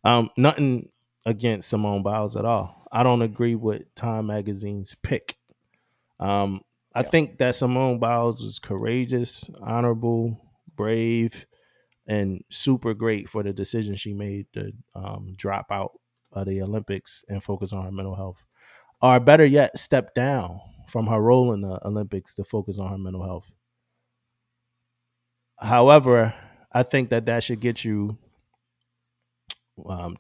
Um, nothing against Simone Biles at all. I don't agree with Time Magazine's pick. Um, I Yeah. think that Simone Biles was courageous, honorable, brave, and super great for the decision she made to um, drop out of the Olympics and focus on her mental health. Or better yet, step down from her role in the Olympics to focus on her mental health. However, I think that that should get you um,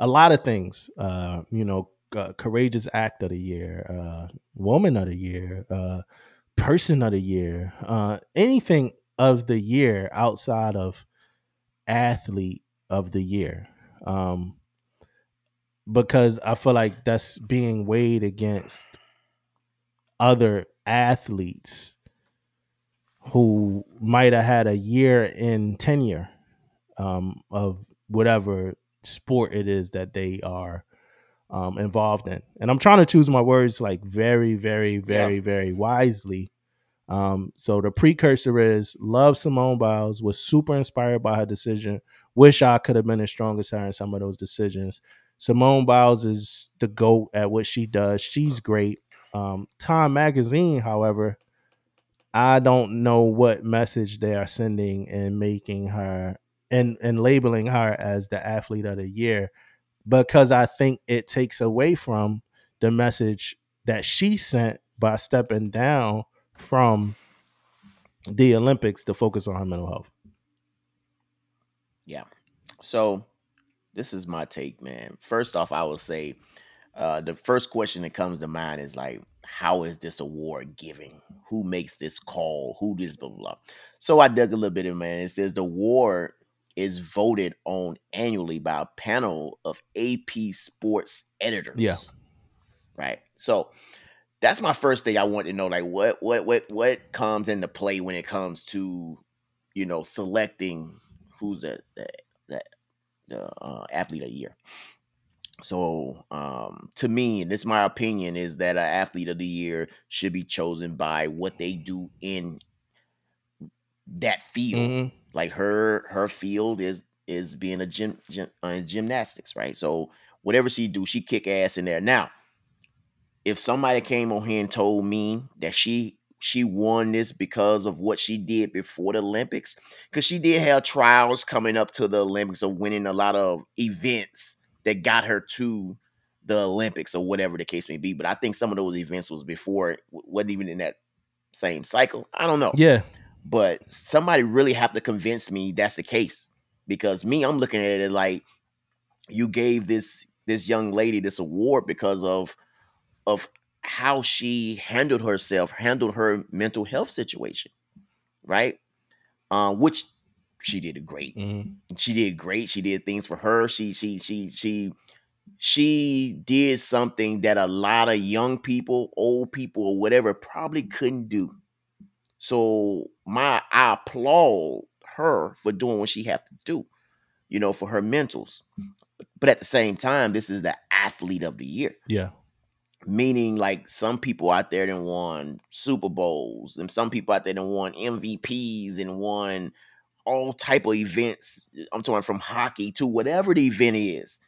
a lot of things. Uh, you know, uh, courageous act of the year, uh, woman of the year, uh, person of the year, uh, anything of the year outside of athlete of the year. Um, because I feel like that's being weighed against other athletes who might have had a year in tenure um, of whatever sport it is that they are um, involved in. And I'm trying to choose my words like very, very, very, very wisely. Um, so the precursor is love Simone Biles, was super inspired by her decision. Wish I could have been as strong as her in some of those decisions. Simone Biles is the GOAT at what she does. She's great. Um, Time Magazine, however, I don't know what message they are sending and making her and and labeling her as the athlete of the year because I think it takes away from the message that she sent by stepping down from the Olympics to focus on her mental health. Yeah. So this is my take, man. First off, I will say uh, the first question that comes to mind is like, how is this award giving? Who makes this call? Who does blah blah? blah. So I dug a little bit in, man. It says the award is voted on annually by a panel of AP sports editors. Yeah. Right. So that's my first thing I want to know. Like what what what what comes into play when it comes to, you know, selecting who's the the, the, the uh, athlete of the year. So, um, to me, and this is my opinion, is that an athlete of the year should be chosen by what they do in that field. Mhm. Like her, her field is is being a gym, gym uh, gymnastics, right? So whatever she do, she kick ass in there. Now, if somebody came on here and told me that she she won this because of what she did before the Olympics, because she did have trials coming up to the Olympics of winning a lot of events that got her to the Olympics or whatever the case may be. But I think some of those events was before, wasn't even in that same cycle. I don't know Yeah. but somebody really have to convince me that's the case because me i'm looking at it like you gave this this young lady this award because of of how she handled herself handled her mental health situation right um which she did great Mhm. she did great she did things for her she she she she she did something that a lot of young people old people or whatever probably couldn't do so my I applaud her for doing what she had to do, you know, for her mentals. But at the same time, this is the athlete of the year. Yeah. meaning like some people out there that won Super Bowls and some people out there that won MVPs and won all type of events. I'm talking from hockey to whatever the event is,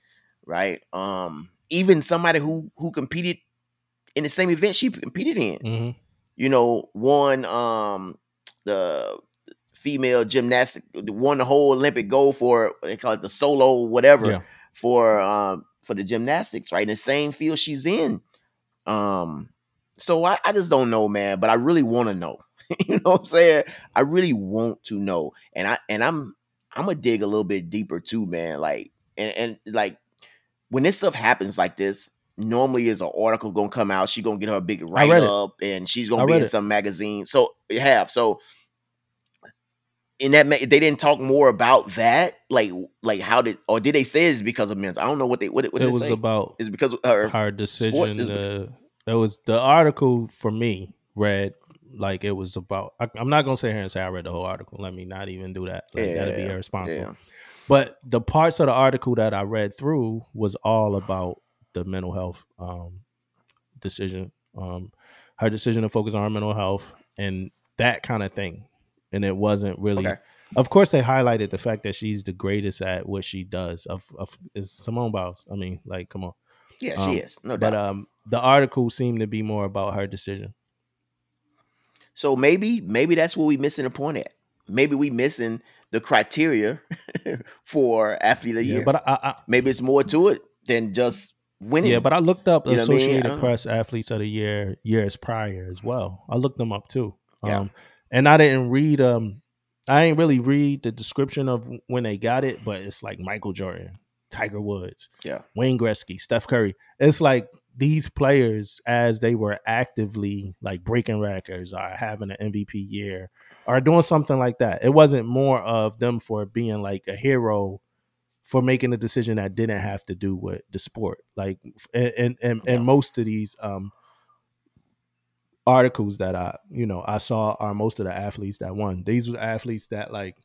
right? Um, even somebody who who competed in the same event she competed in, hmm you know, won um the female gymnastic, won the whole Olympic gold for they call it the solo whatever Yeah. for um for the gymnastics, right? In the same field she's in. Um, so I, I just don't know, man, but I really want to know. you know what I'm saying? I really want to know. And I and I'm I'm gonna dig a little bit deeper too, man. Like and, and like when this stuff happens like this, normally is an article gonna come out. She gonna get her big write up, and she's gonna be in it. some magazine. So you have so in that ma- they didn't talk more about that, like like how did or did they say it's because of mental? I don't know what they what, what it was say. about It's because of her. her decision. To, it was the article for me read like it was about. I, I'm not gonna sit here and say I read the whole article. Let me not even do that. Like, that'd be irresponsible. Yeah, But the parts of the article that I read through was all about the mental health um, decision, um, her decision to focus on her mental health and that kind of thing. And it wasn't really. Okay. Of course, they highlighted the fact that she's the greatest at what she does. Of, of is Simone Biles. I mean, like, come on. yeah, Um, she is no But doubt. um, the article seemed to be more about her decision. So maybe maybe that's what we're missing the point at. Maybe we missing the criteria for athlete of the Yeah, year. but I, I, maybe it's more to it than just winning. Yeah, but I looked up You what I mean? Associated. Press Athletes of the Year years prior as well. I looked them up too. Yeah. Um, and I didn't read um I ain't really read the description of when they got it, but it's like Michael Jordan, Tiger Woods, Yeah. Wayne Gretzky, Steph Curry. It's like these players as they were actively like breaking records or having an MVP year or doing something like that. It wasn't more of them for being like a hero for making a decision that didn't have to do with the sport. Like and and and, Yeah. and most of these um articles that I you know I saw are most of the athletes that won. These were athletes that like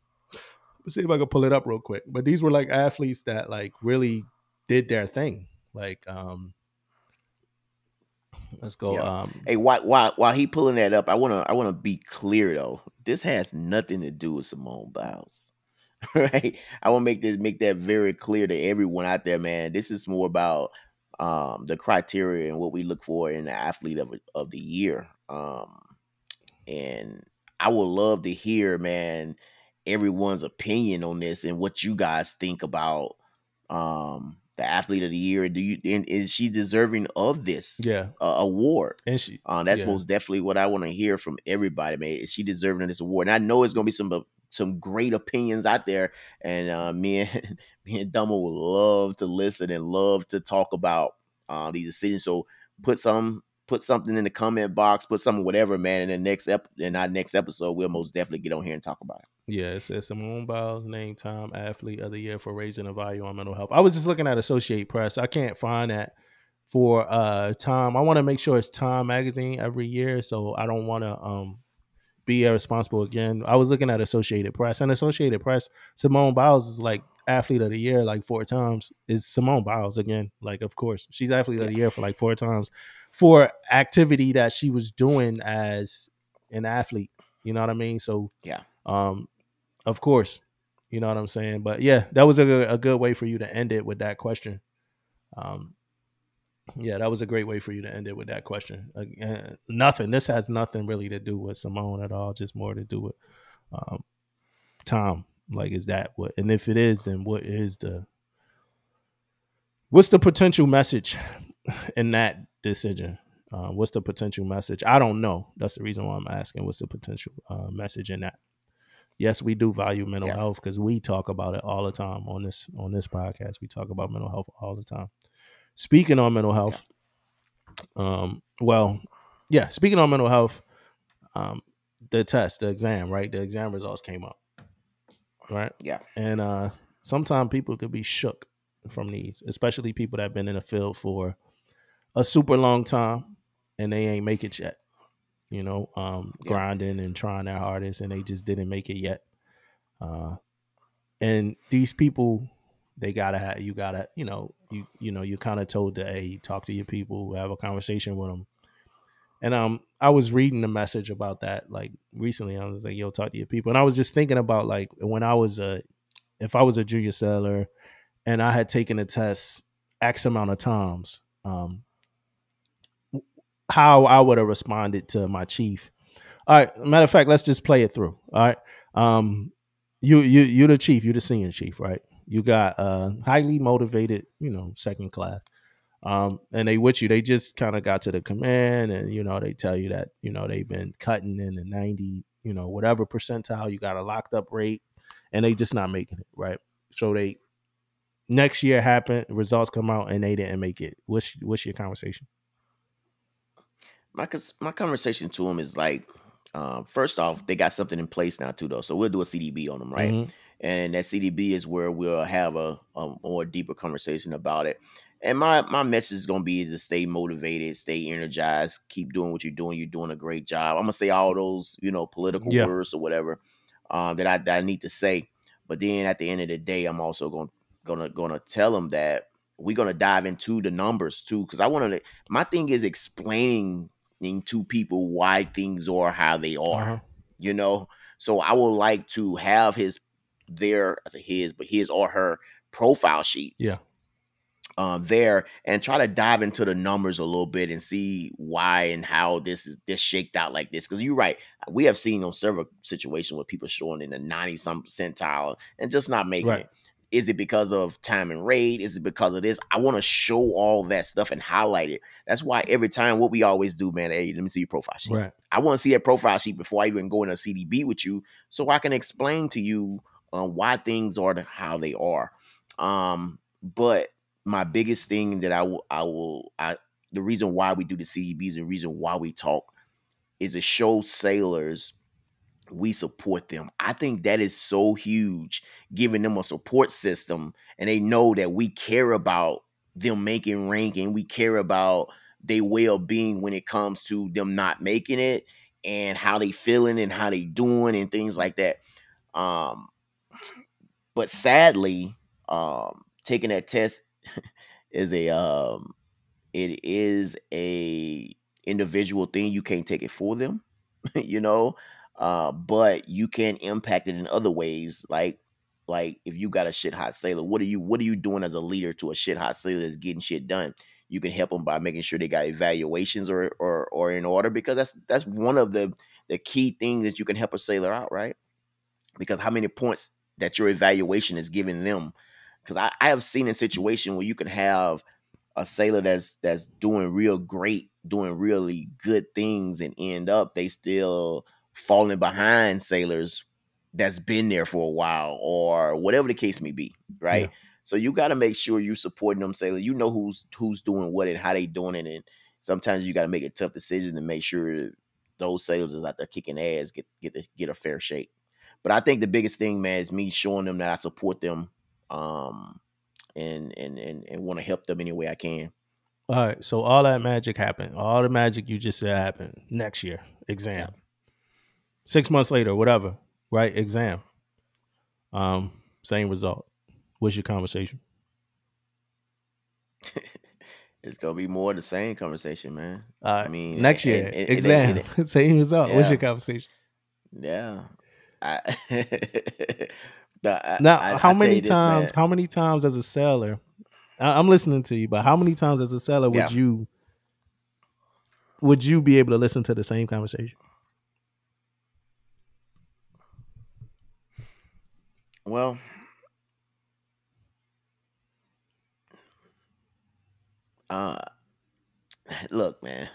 let's see if I can pull it up real quick. But these were like athletes that like really did their thing. Like um let's go Yeah. um Hey, while while while he pulling that up, I wanna I wanna be clear though. This has nothing to do with Simone Biles. Right? I want to make this make that very clear to everyone out there, man. This is more about um the criteria and what we look for in the athlete of of the year. Um and I would love to hear, man, everyone's opinion on this and what you guys think about um the athlete of the year. Do you and is she deserving of this yeah. uh, award? And she Uh, that's Yeah. most definitely what I want to hear from everybody, man. Is she deserving of this award? And I know it's gonna be some uh, some great opinions out there, and uh, me and me and Damo would love to listen and love to talk about uh, these decisions. So put some put something in the comment box, put something whatever, man. In the next ep in our next episode, we'll most definitely get on here and talk about it. Yeah, it says Simone Biles named Time Athlete of the Year for raising the value on mental health. I was just looking at Associate Press. I can't find that for uh Time. I want to make sure it's Time magazine every year, so I don't want to um be irresponsible again. I was looking at Associated Press, and Associated Press, Simone Biles is like athlete of the year like four times. Is Simone Biles again? Like, of course, she's athlete of the year for like four times for activity that she was doing as an athlete. You know what I mean? So Yeah. um, of course, you know what I'm saying. But yeah, that was a good, a good way for you to end it with that question. Um, yeah, that was a great way for you to end it with that question. Uh, nothing. This has nothing really to do with Simone at all. Just more to do with um, Tom. Like, is that what? And if it is, then what is the? What's the potential message in that decision? Uh, what's the potential message? I don't know. That's the reason why I'm asking. What's the potential uh, message in that? Yes, we do value mental Yeah. health because we talk about it all the time on this on this podcast. We talk about mental health all the time. Speaking on mental health, um, well, yeah, speaking on mental health, um, the test, the exam, right? The exam results came up, right? Yeah. And uh, sometimes people could be shook from these, especially people that have been in the field for a super long time and they ain't make it yet. You know, um, Yeah. grinding and trying their hardest, and they just didn't make it yet. Uh, and these people they gotta have you gotta you know you you know you kind of told to hey talk to your people have a conversation with them and um i was reading the message about that like recently i was like yo talk to your people. And i was just thinking about like when i was a if i was a junior seller and i had taken a test x amount of times um how i would have responded to my chief. All right matter of fact let's just play it through all right um you you you're the chief you're the senior chief right you got uh highly motivated you know second class um and they with you they just kind of got to the command and you know they tell you that you know they've been cutting in the 90 you know whatever percentile you got a locked up rate and they just not making it right so they next year happened results come out and they didn't make it what's what's your conversation my my conversation to them is like, um, first off, they got something in place now too, though. So we'll do a CDB on them, right? Mhm. And that CDB is where we'll have a, a more deeper conversation about it. And my my message is gonna be is to stay motivated, stay energized, keep doing what you're doing. You're doing a great job. I'm gonna say all those you know political Yeah. words or whatever um, that I that I need to say. But then at the end of the day, I'm also gonna gonna gonna tell them that we're gonna dive into the numbers too, because I want to. My thing is explaining to people why things are how they are. Uh-huh. You know, so I would like to have his their I say his, but his or her profile sheets. Yeah. Um, there and try to dive into the numbers a little bit and see why and how this is this shaked out like this. Because you're right, we have seen on several situations where people showing in the 90 some percentile and just not making Right. it. Is it because of time and rate? Is it because of this? I want to show all that stuff and highlight it. That's why every time what we always do, man, hey, let me see your profile sheet. right I want to see a profile sheet before I even go in a CDB with you, so I can explain to you uh, why things are how they are. Um, but my biggest thing that I will, I will, I the reason why we do the CDBs and the reason why we talk is to show sailors we support them. I think that is so huge, giving them a support system, and they know that we care about them making ranking. We care about their well being when it comes to them not making it and how they feeling and how they doing and things like that. Um, but sadly, um, taking that test is a um, it is a individual thing. You can't take it for them, you know. Uh, but you can impact it in other ways, like like if you got a shit hot sailor, what are you what are you doing as a leader to a shit hot sailor that's getting shit done? You can help them by making sure they got evaluations or or or in order because that's that's one of the the key things that you can help a sailor out, right? Because how many points that your evaluation is giving them? Because I, I have seen a situation where you can have a sailor that's that's doing real great, doing really good things, and end up they still falling behind sailors that's been there for a while, or whatever the case may be, right? Yeah. So you got to make sure you're supporting them sailors. You know who's who's doing what and how they doing it, and sometimes you got to make a tough decision to make sure those sailors is out there kicking ass get get the, get a fair shake. But I think the biggest thing, man, is me showing them that I support them, um, and and and, and want to help them any way I can. all right so all that magic happened all the magic you just said happened next year exam Yeah. six months later whatever right exam um same result what's your conversation It's gonna be more of the same conversation, man. I mean, next year, and- and- exam, and- same result. What's your conversation? Yeah. I, Now, I- how many this, times? man. How many times as a seller? I, I'm listening to you, but how many times as a seller would Yeah. you would you be able to listen to the same conversation? Well, uh, look, man,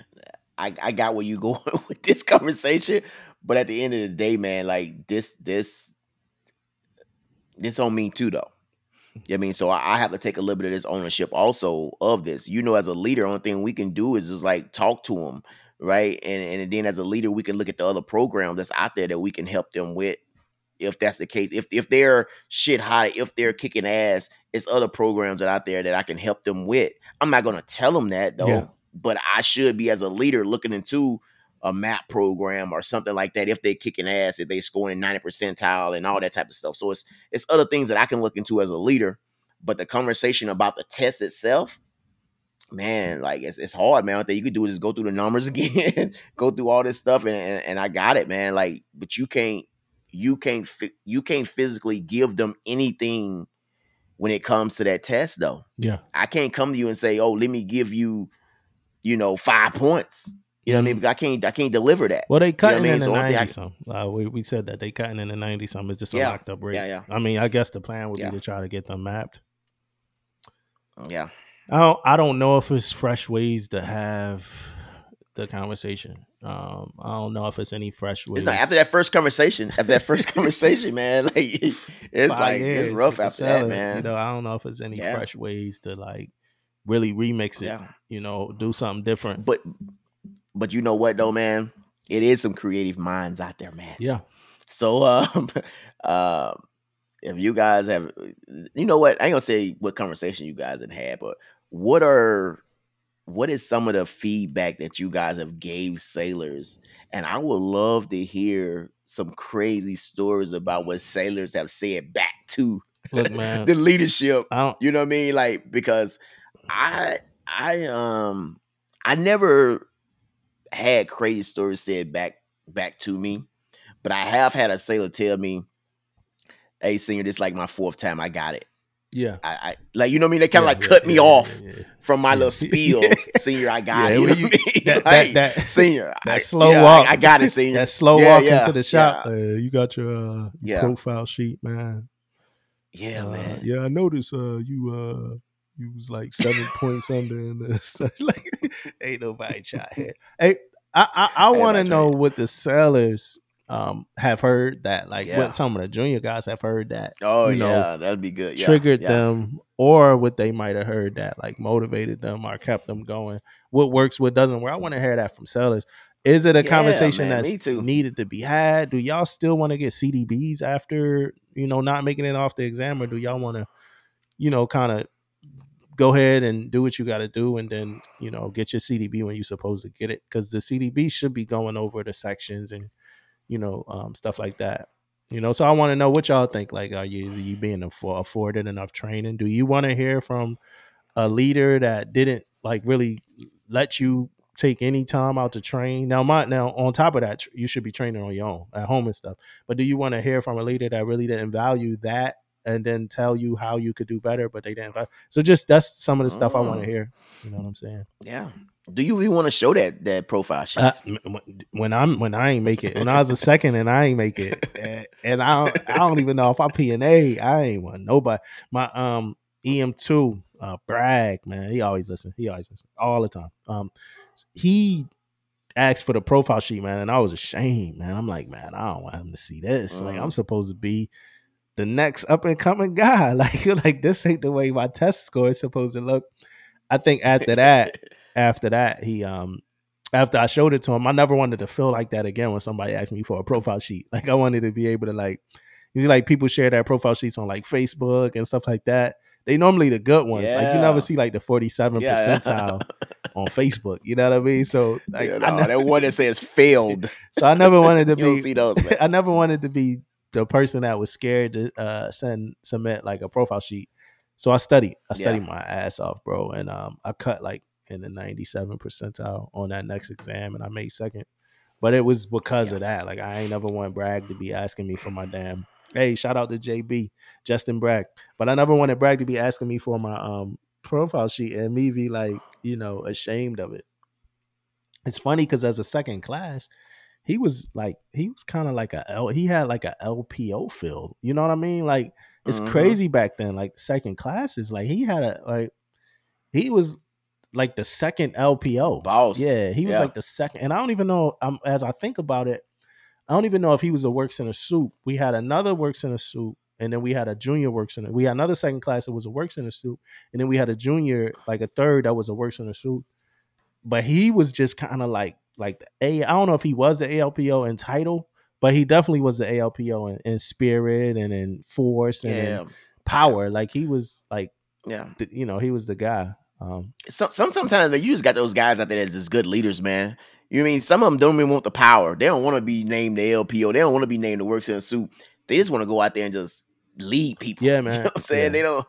I I got where you going with this conversation, but at the end of the day, man, like this this this on me too, though. You know what I mean, so I, I have to take a little bit of this ownership also of this. You know, as a leader, only thing we can do is just like talk to them, right? And and then as a leader, we can look at the other programs that's out there that we can help them with if that's the case. If if they're shit hot, if they're kicking ass, it's other programs that out there that I can help them with. I'm not gonna tell them that though, Yeah. but I should be as a leader looking into a map program or something like that if they're kicking ass, if they scoring 90 percentile and all that type of stuff. So it's it's other things that I can look into as a leader. but the conversation about the test itself, man, like it's it's hard, man. What you could do is just go through the numbers again, go through all this stuff, and, and and I got it, man. Like, but you can't you can't you can't physically give them anything when it comes to that test, though. Yeah, I can't come to you and say, "Oh, let me give you, you know, five points." You know what I mean? Because I can't I can't deliver that. Well, they cutting I mean? in the So only I ninety some. Uh, we we said that they cutting in the ninety some. It's just a Yeah. locked up rate. Yeah, yeah. I mean, I guess the plan would Yeah. be to try to get them mapped. Yeah. I don't. I don't know if it's fresh ways to have the conversation. Um, I don't know if it's any fresh ways. It's not after that first conversation. After that first conversation, man, like it's Five like years it's rough after that, man. You know, I don't know if it's any Yeah. fresh ways to like really remix it. Yeah. You know, do something different. But but you know what though, man? It is some creative minds out there, man. Yeah. So um um if you guys have you know what, I ain't gonna say what conversation you guys have had, but what are what is some of the feedback that you guys have gave sailors? And I would love to hear some crazy stories about what sailors have said back to Look, man. the leadership you know what I mean? Like because I I um I never had crazy stories said back back to me, but I have had a sailor tell me, "Hey, senior, this is like my fourth time. I got it. Yeah. I, I like you know what I mean. They kind of Yeah, like yeah, cut me yeah, off yeah, yeah. from my little spiel. Senior, I got it. You know you- what I mean? that- Like, that- that- senior, that I- slow yeah, I- walk. I, got it, senior. That slow walk into the shop. Uh, you got your, uh, your profile sheet, man. yeah, Uh, man. Yeah, I noticed uh, you uh, you was like seven points under, and uh, like ain't nobody try here. Hey, I I, I want to know what the sellers um have heard that, like Yeah. what some of the junior guys have heard that Oh you know, yeah, that'd be good. Yeah, triggered yeah. them, or what they might have heard that like motivated them or kept them going. What works, what doesn't work. I want to hear that from sellers. Is it a conversation man, that's needed to be had? Do y'all still want to get CDBs after you know not making it off the exam, or do y'all want to, you know, kind of go ahead and do what you got to do, and then you know get your CDB when you're supposed to get it? Because the CDB should be going over the sections and you know um, stuff like that. You know, so I want to know what y'all think. Like, are you are you being afforded enough training? Do you want to hear from a leader that didn't like really let you take any time out to train? Now, my now on top of that, you should be training on your own at home and stuff. But do you want to hear from a leader that really didn't value that and then tell you how you could do better, but they didn't? So just that's some of the stuff I want Mm. to hear. You know what I'm saying? Yeah. Do you even want to show that that profile sheet? Uh, when- I'm when I ain't make it, when I was a second and I ain't make it, and, and I don't, I don't even know if I P and A, I ain't want nobody. My um EM two, uh, Bragg man, he always listen, he always listen all the time. Um, he asked for the profile sheet, man, and I was ashamed, man. I'm like, man, I don't want him to see this. Like, I'm Mhm. supposed to be the next up and coming guy. Like, you're like this ain't the way my test score is supposed to look. I think after that, after that, he um after I showed it to him, I never wanted to feel like that again when somebody asked me for a profile sheet. Like I wanted to be able to like you see like people share their profile sheets on like Facebook and stuff like that. They normally the good ones. Like you never see like the 47 Yeah. percentile on Facebook. You know what I mean? So like Yeah, I no, ne- that one that says failed. so I never wanted to You don't be see those, man. I never wanted to be the person that was scared to uh, send submit like a profile sheet. So I studied. I studied Yeah. my ass off, bro, and um, I cut like in the ninety seven percentile on that next exam, and I made second. But it was because Yeah. of that. Like I ain't never want Bragg to be asking me for my damn. Hey, shout out to JB Justin Bragg. But I never wanted Bragg to be asking me for my um profile sheet and me be like, you know, ashamed of it. It's funny because as a second class, he was like he was kind of like a L, he had like a LPO feel. You know what I mean? Like it's Mhm. crazy back then. Like second classes, like he had a like he was like the second LPO Boss. Yeah, he was Yeah. like the second, and I don't even know. Um, as I think about it, I don't even know if he was a work center sup. We had another work center sup, and then we had a junior works in it. We had another second class that was a work center sup, and then we had a junior, like a third that was a work center sup. But he was just kind of like like the A. I don't know if he was the ALPO in title, but he definitely was the ALPO in, in spirit and in force and Yeah. in power. Like he was like Yeah. you know he was the guy. Um, Some, some sometimes man, you just got those guys out there that's just good leaders, man. You know I mean some of them don't even want the power. They don't want to be named the LPO. They don't want to be named the work center sup. They just want to go out there and just lead people. Yeah, You man. know what I'm saying? Yeah. They don't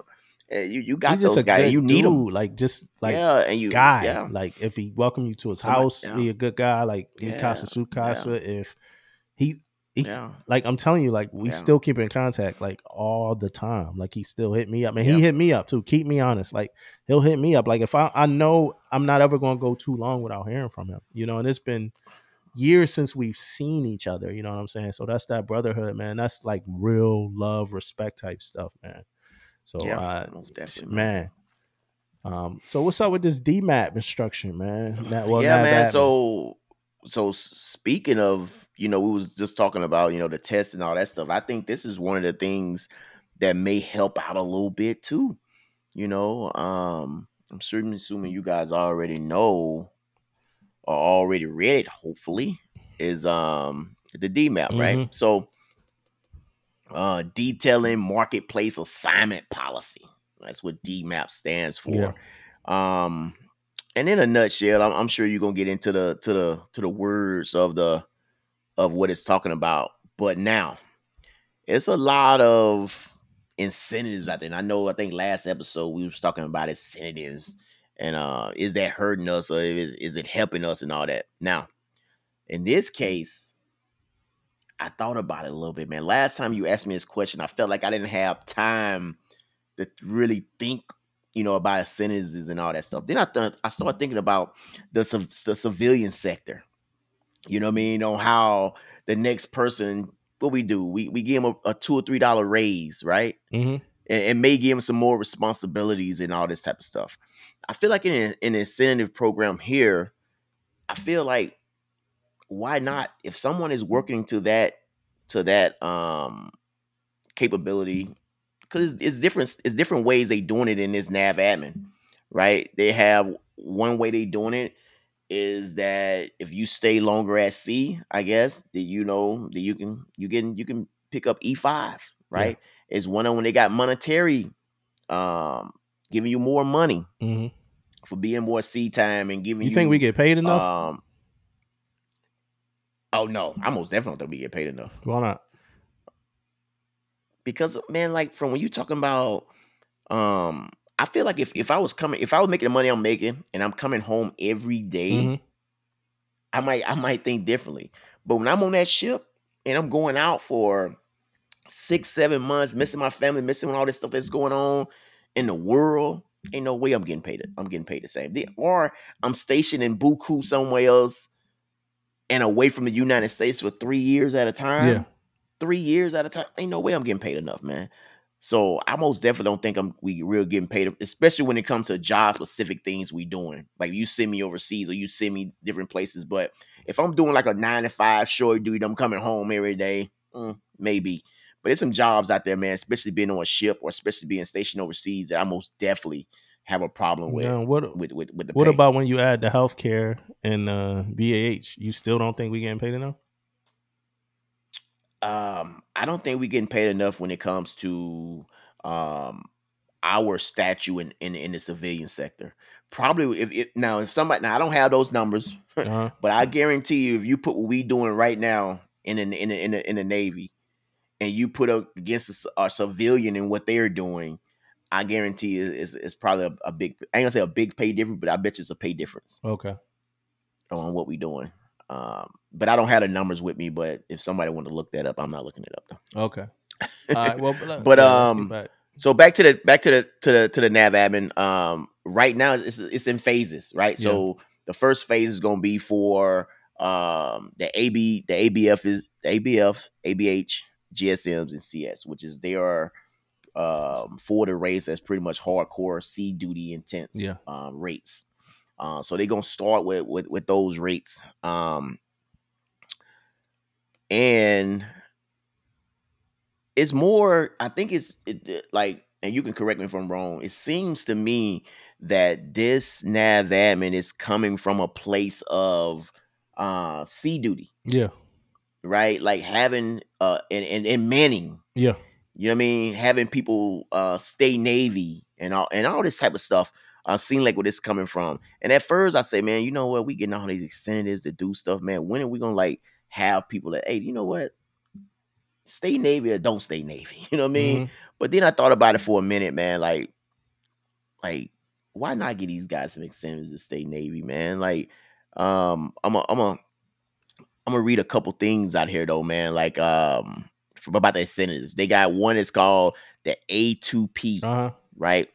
eh, you you got He's just those a guys. good You need dude, like just like yeah, and you guy. Yeah, Like if he welcome you to his Somebody- house, yeah. he a good guy. Like he Yeah, casa su casa. If he he's yeah. like I'm telling you, like we Yeah. still keep in contact like all the time. Like he still hit me up. And Yeah. he hit me up too. Keep me honest. Like he'll hit me up. Like if I I know I'm not ever gonna go too long without hearing from him. You know, and it's been years since we've seen each other. You know what I'm saying? So that's that brotherhood, man. That's like real love, respect type stuff, man. So Yeah, uh definitely, man. Um, so what's up with this DMAP instruction, man? That, well, yeah, man. So, so speaking of, you know, we was just talking about, you know, the test and all that stuff. I think this is one of the things that may help out a little bit too. You know, um, I'm certainly assuming you guys already know or already read it. Hopefully, is um the DMAP, right? Mhm. So, uh, detailing marketplace assignment policy. That's what DMAP stands for. Yeah. Um, and in a nutshell, I'm, I'm sure you're gonna get into the to the to the words of the of what it's talking about. But now, it's a lot of incentives out there. And I know I think last episode we was talking about incentives and uh is that hurting us or is, is it helping us and all that. Now, in this case, I thought about it a little bit, man. Last time you asked me this question, I felt like I didn't have time to really think, you know, about sentences and all that stuff. Then I th- I started thinking about the the civilian sector. You know what I mean? On how the next person, what we do, we we give them a, a two or three dollar raise, right? Mhm. and, and may give them some more responsibilities and all this type of stuff. I feel like in an, in an incentive program here, I feel like why not? If someone is working to that to that um capability, because it's, it's different. It's different ways they doing it in this nav admin, right? They have one way they doing it is that if you stay longer at sea, I guess that you know that you can you can you can pick up E five, right? It's one of when they got monetary, um, giving you more money Mhm. for being more sea time and giving You you. think we get paid enough? Um, oh no, I most definitely don't think we get paid enough Why not? because man, like from when you talking about, um, I feel like if if I was coming, if I was making the money I'm making and I'm coming home every day, Mhm. I might I might think differently. But when I'm on that ship and I'm going out for six, seven months, missing my family, missing all this stuff that's going on in the world, ain't no way I'm getting paid. I'm getting paid the same. Or I'm stationed in Buku somewhere else and away from the United States for three years at a time. Yeah. Three years at a time. Ain't no way I'm getting paid enough, man. So I most definitely don't think I'm we real getting paid, especially when it comes to job specific things we doing. Like you send me overseas or you send me different places. But if I'm doing like a nine to five short dude, I'm coming home every day, mm, maybe. But there's some jobs out there, man, especially being on a ship or especially being stationed overseas that I most definitely have a problem with. Now, what With with with the what pay. about when you add the healthcare and uh, BAH? You still don't think we getting paid enough? um I don't think we getting paid enough when it comes to um our statue in in, in the civilian sector. Probably if it now if somebody now I don't have those numbers, Uh-huh. but I guarantee you if you put what we doing right now in in in the, in the, in the navy and you put up against a, a civilian and what they're doing, I guarantee it- it's, it's probably a, a big I ain't gonna say a big pay difference, but I bet you it's a pay difference Okay. on what we doing. Um, but I don't have the numbers with me. But if somebody want to look that up, I'm not looking it up though. Okay. All right. Well, but, But, um, back. So back to the back to the to the to the nav admin. Um, right now it's it's in phases, right? Yeah. So the first phase is going to be for um the AB the ABF is the ABF ABH GSMs and CS, which is they are um for the race that's pretty much hardcore sea duty intense Yeah. um rates. Uh, so they're gonna start with with with those rates. Um, and it's more i think it's it, like and you can correct me if i'm wrong it seems to me that this nav admin is coming from a place of uh sea duty Yeah. right like having uh and and, and manning Yeah. You know what i mean having people uh stay navy and all and all this type of stuff uh seem like where this is coming from and at first i say man you know what we getting all these incentives to do stuff man when are we gonna like have people that hey you know what stay navy or don't stay navy you know what i mean Mhm. but then I thought about it for a minute, man. Like like why not get these guys some incentives to stay Navy, man? Like, um, I'm a, I'm a, I'm gonna read a couple things out here though, man. Like, um, about the incentives, they got one is called the A2P, Uh huh. right?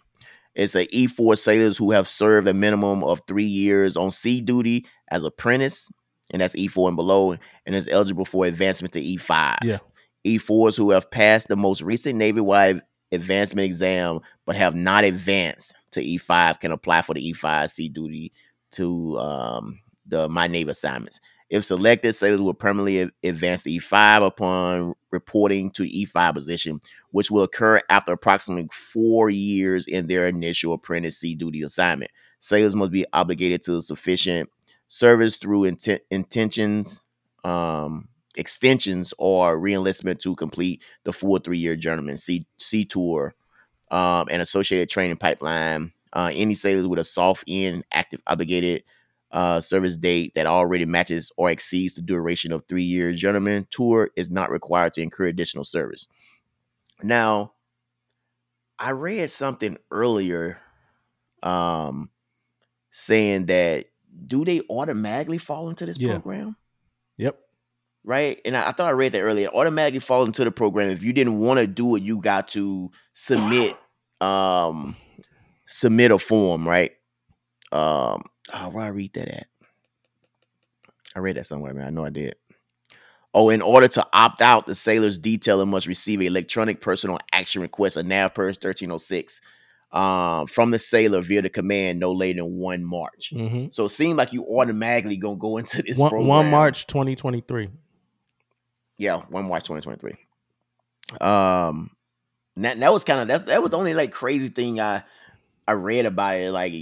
It's a E4 sailors who have served a minimum of three years on sea duty as apprentice, and that's E4 and below, and is eligible for advancement to E5. Yeah. E4s who have passed the most recent Navy-wide advancement exam but have not advanced to E5 can apply for the E5 sea duty to um, the My Navy assignments. If selected, sailors will permanently advance to E5 upon reporting to E5 position, which will occur after approximately four years in their initial apprentice duty assignment. Sailors must be obligated to sufficient service through inten- intentions, um, extensions, or reenlistment to complete the full three-year journeyman sea, sea tour um, and associated training pipeline. Uh, any sailors with a soft end active obligated uh, service date that already matches or exceeds the duration of three years journeyman tour is not required to incur additional service. Now, I read something earlier um, saying that do they automatically fall into this Yeah. program? Yep. right? And I, I thought I read that earlier. Automatically fall into the program. If you didn't want to do it, you got to submit um submit a form, right? Um oh, where I read that at? I read that somewhere, man. I know I did. Oh, in order to opt out, the sailor's detailer must receive an electronic personal action request, a NAVPERS 1306, um, from the sailor via the command no later than 1 March. Mm-hmm. So it seemed like you automatically gonna go into this One, program. one March 2023. Yeah, one March 2023. Um, that that was kind of that's that was the only like crazy thing I I read about it. Like,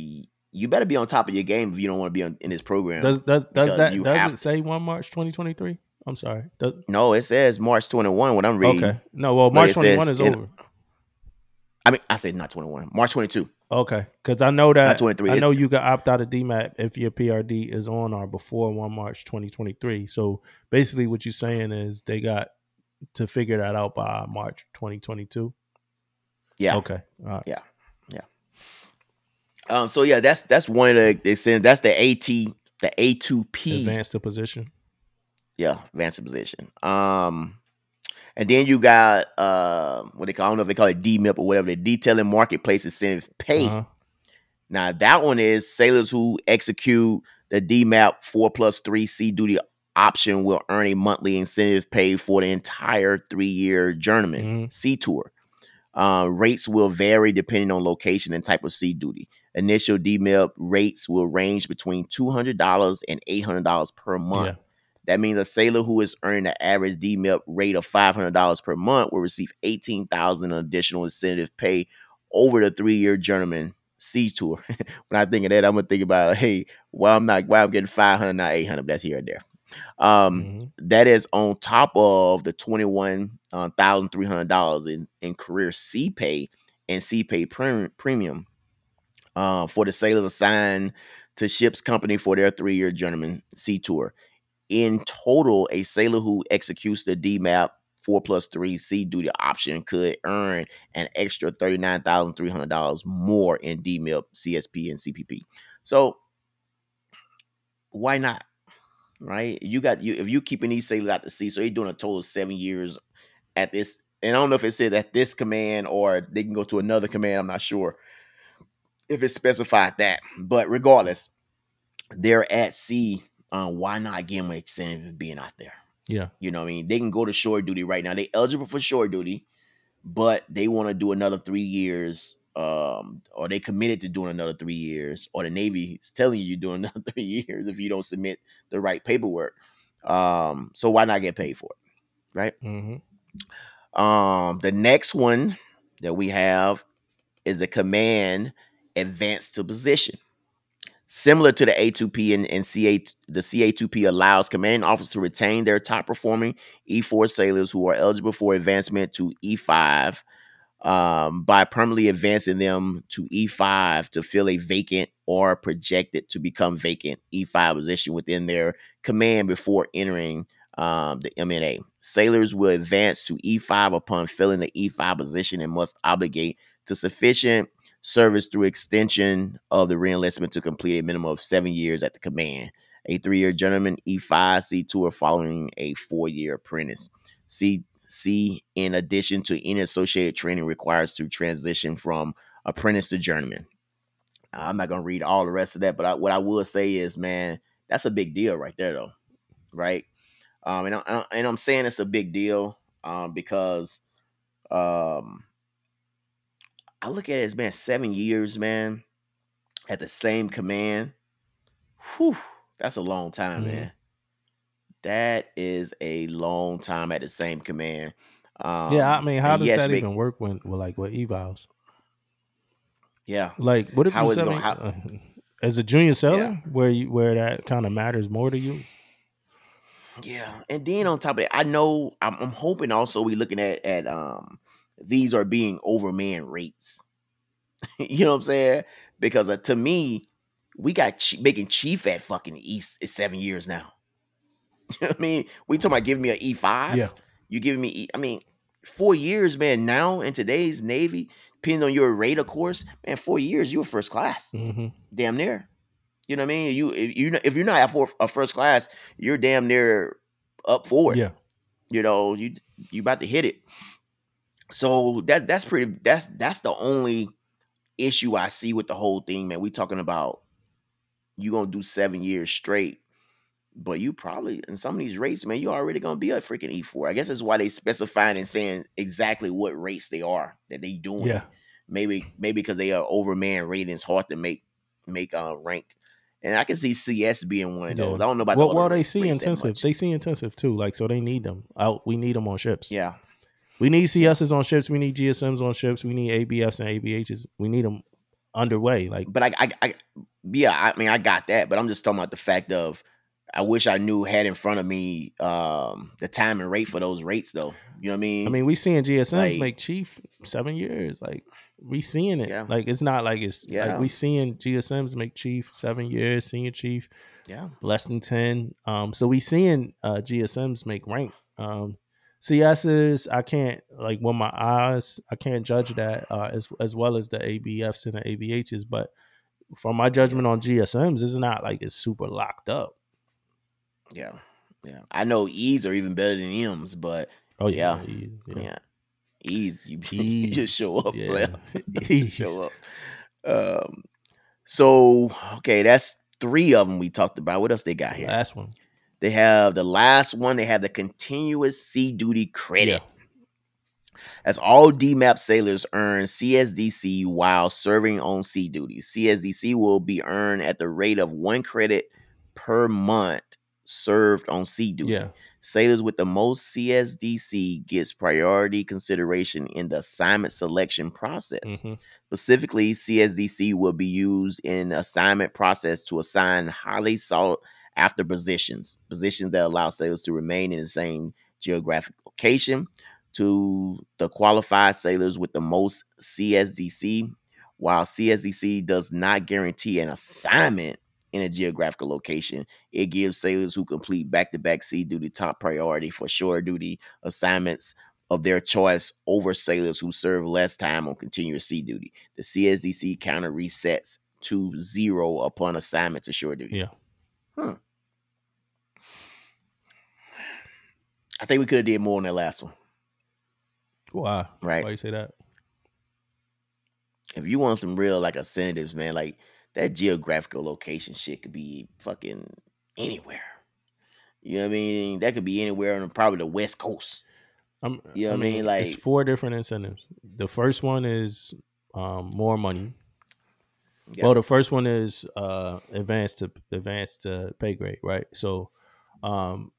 you better be on top of your game if you don't want to be on, in this program. Does does does that does it say one March 2023? I'm sorry. Does, no, it says March 21. What I'm reading. okay. No, well March 21 is in- over. I mean, I said not 21. March 22. Okay, because I know that 23. I know you got opt out of DMAP if your PRD is on or before one March 2023. So basically, what you're saying is they got to figure that out by March 2022. Yeah. Okay. All right. Um. So yeah, that's that's one of the they said that's the AT the A2P. Advance the position. Yeah, advanced position. Um, and then you got uh, what they call I don't know if they call it DMIP or whatever, the detailing marketplace incentive pay. Uh-huh. Now that one is sailors who execute the DMAP four plus three sea duty option will earn a monthly incentive pay for the entire three year journeyman Mhm. sea tour. Uh, rates will vary depending on location and type of sea duty. Initial DMIP rates will range between two hundred dollars and eight hundred dollars per month. Yeah. That means a sailor who is earning an average DMIP rate of five hundred dollars per month will receive eighteen thousand additional incentive pay over the three year journeyman sea tour. when I think of that, I'm gonna think about hey, why I'm not why I'm getting five hundred, not eight hundred. That's here and there. Um, Mhm. that is on top of the twenty one thousand three hundred dollars in in career sea pay and sea pay premium premium uh, for the sailors assigned to ships company for their three year journeyman sea tour. In total, a sailor who executes the DMAP four plus three sea duty option could earn an extra thirty nine thousand three hundred dollars more in DMIP, CSP, and CPP. So why not? Right? You got you if you keeping these sailors out to sea, so you're doing a total of seven years at this. And I don't know if it said at this command or they can go to another command. I'm not sure if it specified that. But regardless, they're at sea. Uh, why not give them of being out there? Yeah. You know what I mean? They can go to shore duty right now. They eligible for shore duty, but they want to do another three years. Um, or they committed to doing another three years, or the Navy is telling you you're doing another three years if you don't submit the right paperwork. Um, so why not get paid for it? Right? hmm Um, the next one that we have is a command advance to position. Similar to the A2P and, and CA, the CA2P allows commanding officers to retain their top performing E4 sailors who are eligible for advancement to E5 um, by permanently advancing them to E5 to fill a vacant or projected to become vacant E5 position within their command before entering um, the MNA. Sailors will advance to E5 upon filling the E5 position and must obligate to sufficient service through extension of the reenlistment to complete a minimum of seven years at the command. A three-year journeyman E5 sea tour or following a four-year apprentice. C C in addition to any associated training requires to transition from apprentice to journeyman. I'm not gonna read all the rest of that, but I, what I will say is, man, that's a big deal right there, though, right? Um, and I, and I'm saying it's a big deal um, because um, I look at it as man, seven years, man, at the same command. Whew, that's a long time, Mhm. man. That is a long time at the same command. Um, yeah, I mean, how does yes, that Vic- even work when, with like with evals? Yeah, Like, what if How you it seven, gonna- uh, as a junior seller, where you where that kind of matters more to you? Yeah, and then on top of that, I know I'm, I'm hoping also we looking at at um these are being overman rates. you know what I'm saying? Because uh, to me, we got Ch- making Chief at fucking East is seven years now. you know what I mean? We talking about giving me an E five. Yeah. you giving me? E- I mean, four years, man. Now in today's Navy, depending on your rate, of course, man, four years you were first class hmm damn near. You know what I mean? You if you if you're not at for a first class, you're damn near up for it. Yeah. You know, you you about to hit it. So that that's pretty that's that's the only issue I see with the whole thing, man. We talking about you gonna do seven years straight, but you probably in some of these rates, man, you already gonna be a freaking E4. I guess that's why they specifying and saying exactly what rates they are that they doing Yeah. maybe maybe because they are overman rating, it's hard to make make uh rank. And I can see CS being one of those. Yeah. I don't know about Well, the well, they see intensive. They see intensive too. Like, so they need them out. We need them on ships. yeah, We need CSs on ships. We need GSMs on ships. We need ABFs and ABHs. We need them underway. Like, but I, I, I, yeah, I mean, I got that, but I'm just talking about the fact of, I wish I knew had in front of me um the time and rate for those rates, though. You know what I mean? I mean, we seeing GSMs Like- make chief seven years. Like, we seeing it. Yeah. Like, it's not like it's Yeah. like we seeing GSMs make chief seven years, senior chief yeah, less than ten. Um, so we seeing uh GSMs make rank. Um, CSs, I can't like with my eyes, I can't judge that uh, as as well as the ABFs and the ABHs, but from my judgment on GSMs, it's not like it's super locked up. yeah, yeah. I know E's are even better than M's, but Oh yeah, Yeah. E- yeah, E's you, you just show up, yeah. E's. show up. Um, so okay, that's three of them we talked about. What else they got here? Last one. They have the last one. They have the continuous sea duty credit. As all DMAP sailors earn CSDC while serving on sea duty. CSDC will be earned at the rate of one credit per month served on sea duty. Yeah. Sailors with the most CSDC gets priority consideration in the assignment selection process. Mhm. Specifically, CSDC will be used in assignment process to assign highly sought after positions, positions that allow sailors to remain in the same geographic location. To the qualified sailors with the most CSDC, while CSDC does not guarantee an assignment in a geographical location, it gives sailors who complete back-to-back sea duty top priority for shore duty assignments of their choice over sailors who serve less time on continuous sea duty. The CSDC counter resets to zero upon assignment to shore duty. Yeah. Hmm. I think we could have did more on that last one. Why? Right. Why you say that? If you want some real like incentives, man, like that geographical location shit could be fucking anywhere. You know what I mean? That could be anywhere on probably the West Coast. I'm, You know I what I mean? mean, Like- it's four different incentives. The first one is um, more money. Yeah. Well, the first one is uh, advanced to advanced to pay grade, right? So um,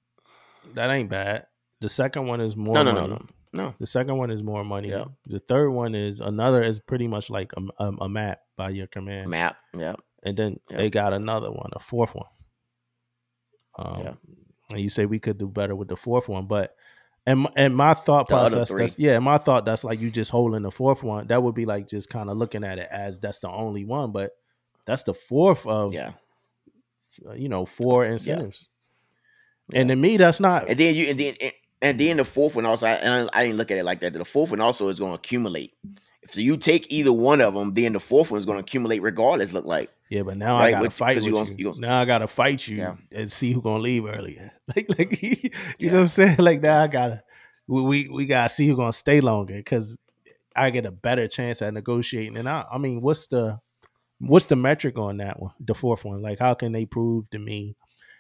that ain't bad. The second one is more no, no, money. no, no, no. The second one is more money. Yeah. The third one is another is pretty much like a, a, a map by your command, Map. Yeah. and then Yeah. they got another one, a fourth one. Um, Yeah. And you say we could do better with the fourth one, but and my, and my thought The process, that's yeah, my thought that's like you just holding the fourth one. That would be like just kind of looking at it as that's the only one, but that's the fourth of Yeah. you know four incentives. And to me, that's not And then you and then and, and then the fourth one also, I, and I, I didn't look at it like that. The fourth one also is going to accumulate. If so you take either one of them, then the fourth one is going to accumulate regardless. Look like Yeah, but now I gotta fight with you gonna- you gonna- now I gotta fight you Yeah. and see who's gonna leave earlier. Like, like you Yeah. know what I'm saying? Like now I gotta we we, we gotta see who's gonna stay longer because I get a better chance at negotiating. And I, I mean, what's the what's the metric on that one? The fourth one, like how can they prove to me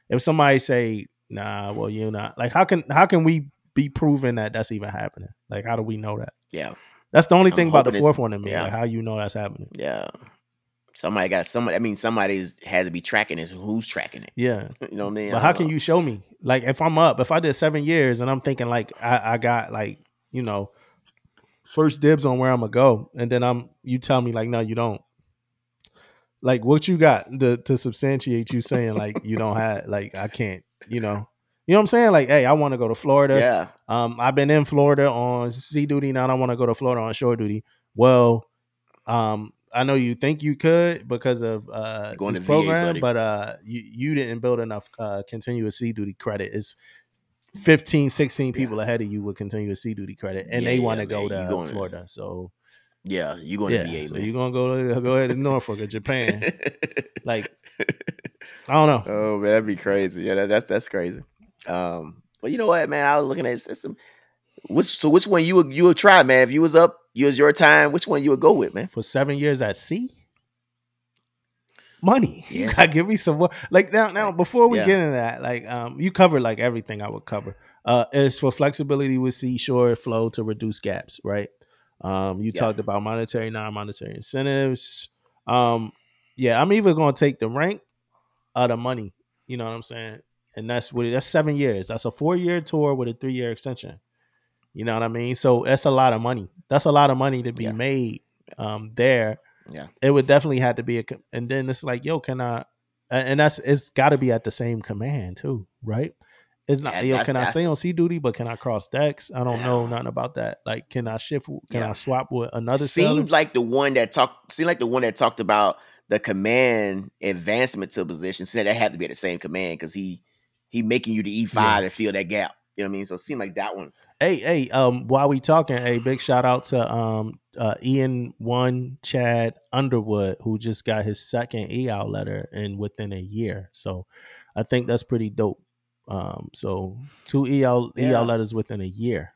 if somebody say, nah, well you're not like how can how can we be proven that that's even happening? Like how do we know that? yeah, That's the only I'm thing about the fourth one to me. yeah. Like how you know that's happening. yeah. Somebody got somebody. I mean, somebody's had to be tracking this. Who's tracking it? Yeah. You know what I mean? But how can you show me? Like if I'm up, if I did seven years and I'm thinking like I, I got like, you know, first dibs on where I'm gonna go, and then I'm you tell me like, no, you don't. Like what you got to to substantiate you saying like you don't have like I can't, you know. You know what I'm saying? Like, hey, I want to go to Florida. Yeah, Um, I've been in Florida on sea duty. Now I don't want to go to Florida on shore duty. Well, um, I know you think you could because of uh Going this to VA, program, buddy. but uh, you you didn't build enough uh continuous sea duty credit. It's 15, 16 people ahead of you with continuous sea duty credit, and Yeah, they yeah, want to go to Florida. So yeah. you're going yeah, to VA, so man? you're gonna go to, go ahead to Norfolk or Japan. like I don't know. Oh man, that'd be crazy. Yeah, that, that's that's crazy. Um, but you know what, man? I was looking at some. Which so which one you would you would try, man? If you was up, you was your time. Which one you would go with, man? for seven years at sea. Money. You gotta give me some more. Like now, now before we Yeah. get into that, like um, you covered like everything I would cover. Uh, it's for flexibility with seashore flow to reduce gaps, right? Um, you Yeah. talked about monetary, non-monetary incentives. Um, yeah, I'm even gonna take the rank or the money. You know what I'm saying? And that's what it- that's seven years. That's a four year tour with a three year extension. You know what I mean? So that's a lot of money. That's a lot of money to be Yeah. made um, there Yeah. it would definitely have to be a and then it's like yo can i and that's it's got to be at the same command too right it's not Yeah, yo can i stay on sea duty but can i cross decks i don't know nothing about that like can i shift can Yeah. i swap with another seemed like the one that talked seemed like the one that talked about the command advancement to a position. Said that had to be at the same command because he he making you the E five to fill that gap. You know what I mean? So it seemed like that one. hey hey um while we talking a big shout out to um uh ian one chad underwood who just got his second eout letter in within a year so i think that's pretty dope um so two eout Yeah. eout letters within a year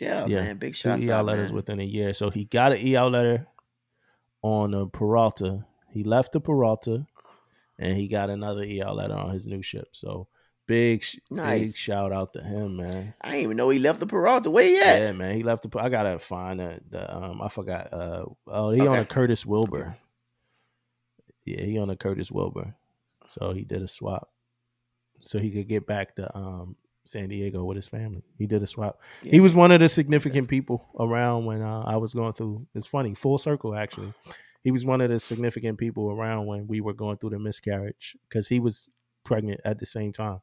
Yeah, Yeah, man. Big two shots EL out, letters man. within a year. So he got an EL letter on a Peralta. He left the Peralta, and he got another EL letter on his new ship. So big, sh- big shout out to him, man. I didn't even know he left the Peralta. Where he Yeah, at? man. He left the. I gotta find the, the um. I forgot. Uh. Oh, he on a Curtis Wilbur. Yeah, he on a Curtis Wilbur. So he did a swap, so he could get back to um San Diego with his family. He did a swap. Yeah. He was one of the significant people around when uh, I was going through. It's funny, full circle actually. He was one of the significant people around when we were going through the miscarriage because he was pregnant at the same time.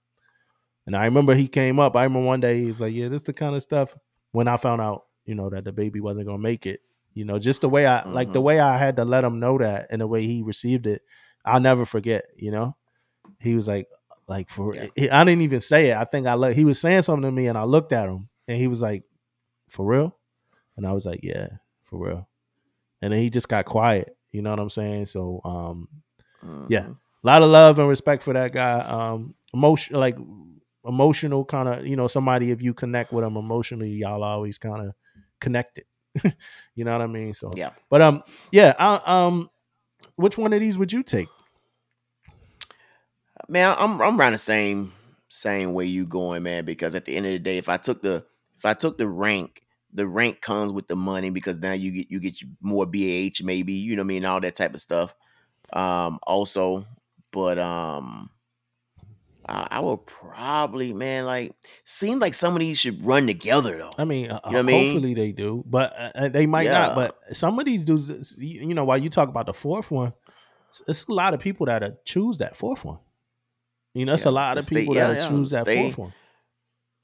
And I remember he came up. I remember one day he's like, "Yeah, this the kind of stuff." When I found out, you know, that the baby wasn't gonna make it, you know, just the way I like the Mhm. way I had to let him know that and the way he received it, I'll never forget. You know, he was like, like for Yeah. he- I didn't even say it. I think I look. He was saying something to me, and I looked at him, and he was like, "For real," and I was like, "Yeah, for real." And then he just got quiet. You know what I'm saying? So, um, yeah. Mhm. a lot of love and respect for that guy. Um, emotion like emotional kind of you know somebody if you connect with them emotionally, y'all always kind of connected. you know what I mean? So Yeah. But um, yeah. I, um, which one of these would you take? Man, I'm I'm around the same same way you going, man. Because at the end of the day, if I took the if I took the rank, the rank comes with the money because now you get you get more BAH maybe, you know what I mean, all that type of stuff. Um, also, but um, I, I would probably, man, like seem like some of these should run together though. I mean, uh, You know what I mean? hopefully they do, but uh, they might Yeah. not. But some of these dudes, you you know, while you talk about the fourth one, it's- it's a lot of people that uh, choose that fourth one. You know, it's a lot of stay- people yeah, that yeah, choose that stay- fourth one.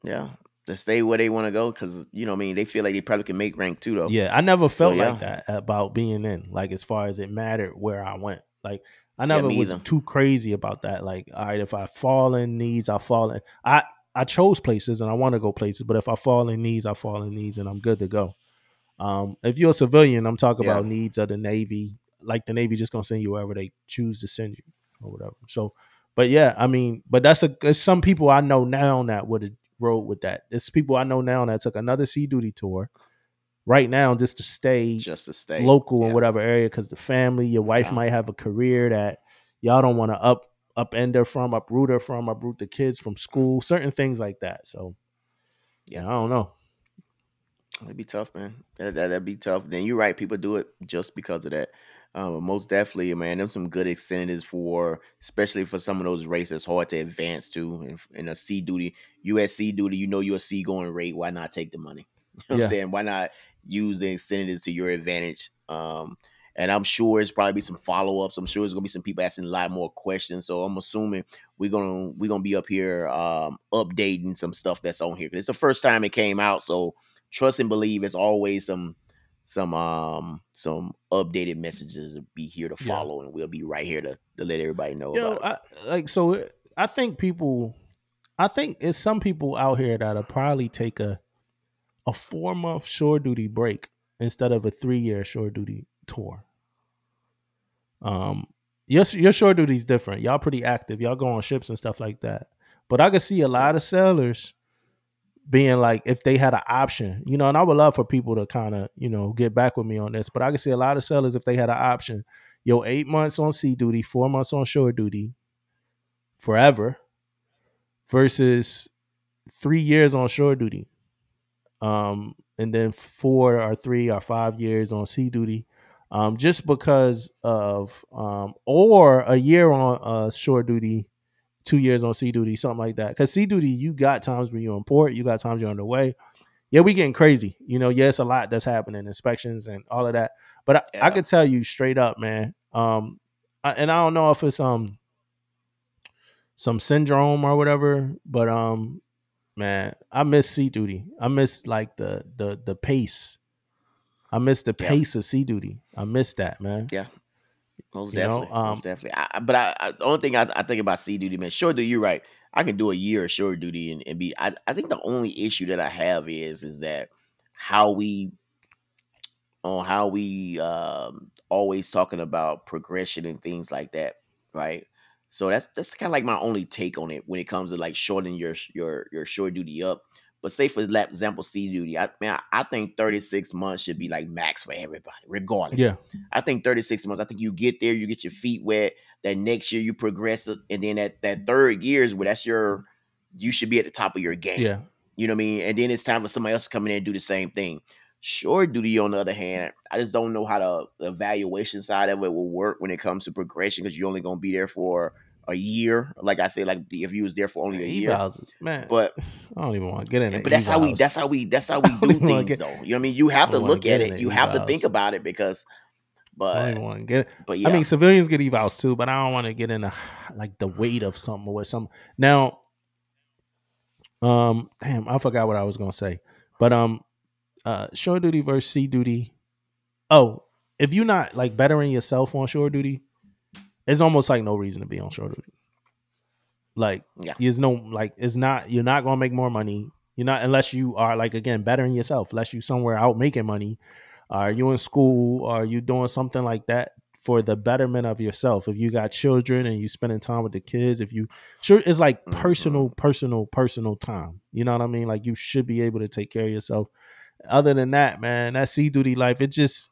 Yeah, to stay where they want to go because you know, what I mean, they feel like they probably can make rank too though. Yeah, I never felt yeah. like that about being in. Like as far as it mattered where I went. Like I never was either. too crazy about that. Like, all right, if I fall in needs, I fall in. I I chose places and I want to go places, but if I fall in needs, I fall in needs, and I'm good to go. Um, if you're a civilian, I'm talking Yeah. about needs of the Navy. Like the Navy just gonna send you wherever they choose to send you or whatever. So, but yeah, I mean, but that's a there's some people I know now that would have rode with that. There's people I know now that took another sea duty tour right now just to stay Just to stay local in whatever area because the family, your wife Yeah. might have a career that y'all don't want to up upend her from, uproot her from, uproot the kids from school, certain things like that. So yeah, Yeah. I don't know. That'd be tough, man. That, that that'd be tough. Then you're right. People do it just because of that. Um, most definitely, man. There's some good incentives for, especially for some of those races hard to advance to. In, in a sea duty, USC duty, you know you're a sea going rate. Why not take the money? You know what Yeah. I'm saying? Why not use the incentives to your advantage? Um, and I'm sure it's probably be some follow ups. I'm sure there's gonna be some people asking a lot more questions. So I'm assuming we're gonna we're gonna be up here um, updating some stuff that's on here. it's the first time it came out, so trust and believe it's always some some um some updated messages to be here to Yeah. follow and we'll be right here to, to let everybody know Yo, about it. I, like so I think people I think it's some people out here that'll probably take a a four month shore duty break instead of a three year shore duty tour. Um your your shore duty is different. Y'all pretty active. Y'all go on ships and stuff like that. But I could see a lot of sailors being like if they had an option, you know, and I would love for people to kind of, you know, get back with me on this. But I could see a lot of sellers if they had an option, yo, eight months on sea duty, four months on shore duty, forever, versus three years on shore duty, um, and then four or three or five years on sea duty, um, just because of, um, or a year on uh, shore duty, two years on sea duty, something like that. Because sea duty, you got times when you're in port, you got times you're on the way. Yeah, we getting crazy. You know, yeah, a lot that's happening, inspections and all of that. But I, I could tell you straight up, man. Um, I, and I don't know if it's um some syndrome or whatever, but um, man, I miss sea duty. I miss like the the the pace. I miss the Yeah. pace of sea duty. I miss that, man. Most you know, definitely. um, most definitely. I, I- but I, I the only thing I, I think about sea duty, man, short duty, you're right. I can do a year of short duty and, and be I, I think the only issue that I have is is that how we on how we um always talking about progression and things like that, right? So that's that's kind of like my only take on it when it comes to like shortening your your your short duty up. But say for example, sea duty, I man, I think 36 months should be like max for everybody, regardless. Yeah, I think 36 months. I think you get there, you get your feet wet. That next year you progress, and then that that third year is where that's your you should be at the top of your game. yeah, You know what I mean? And then it's time for somebody else to come in and do the same thing. Short duty, on the other hand, I just don't know how the, the evaluation side of it will work when it comes to progression because you're only going to be there for a year. Like I say, like if you was there for only a year. man. But I don't even want to get in it. but that's how we that's how we that's how we don't do things get- though. You know what I mean? You have to look at it. You have to think about it because I but don't want to get it. but yeah. I mean, civilians get evals too, but I don't want to get in into like the weight of something or something. Now, um, damn, I forgot what I was gonna say, but um, uh, shore duty versus sea duty. Oh, if you're not like bettering yourself on shore duty, it's almost like no reason to be on shore duty. Like, Yeah. there's no like, it's not. You're not gonna make more money. You're not unless you are like again bettering yourself. Unless you somewhere out making money, are you in school? Are you doing something like that for the betterment of yourself? If you got children and you spending time with the kids, if you sure it's like Mhm. personal, personal, personal time. You know what I mean? Like you should be able to take care of yourself. Other than that, man, that sea duty life, it just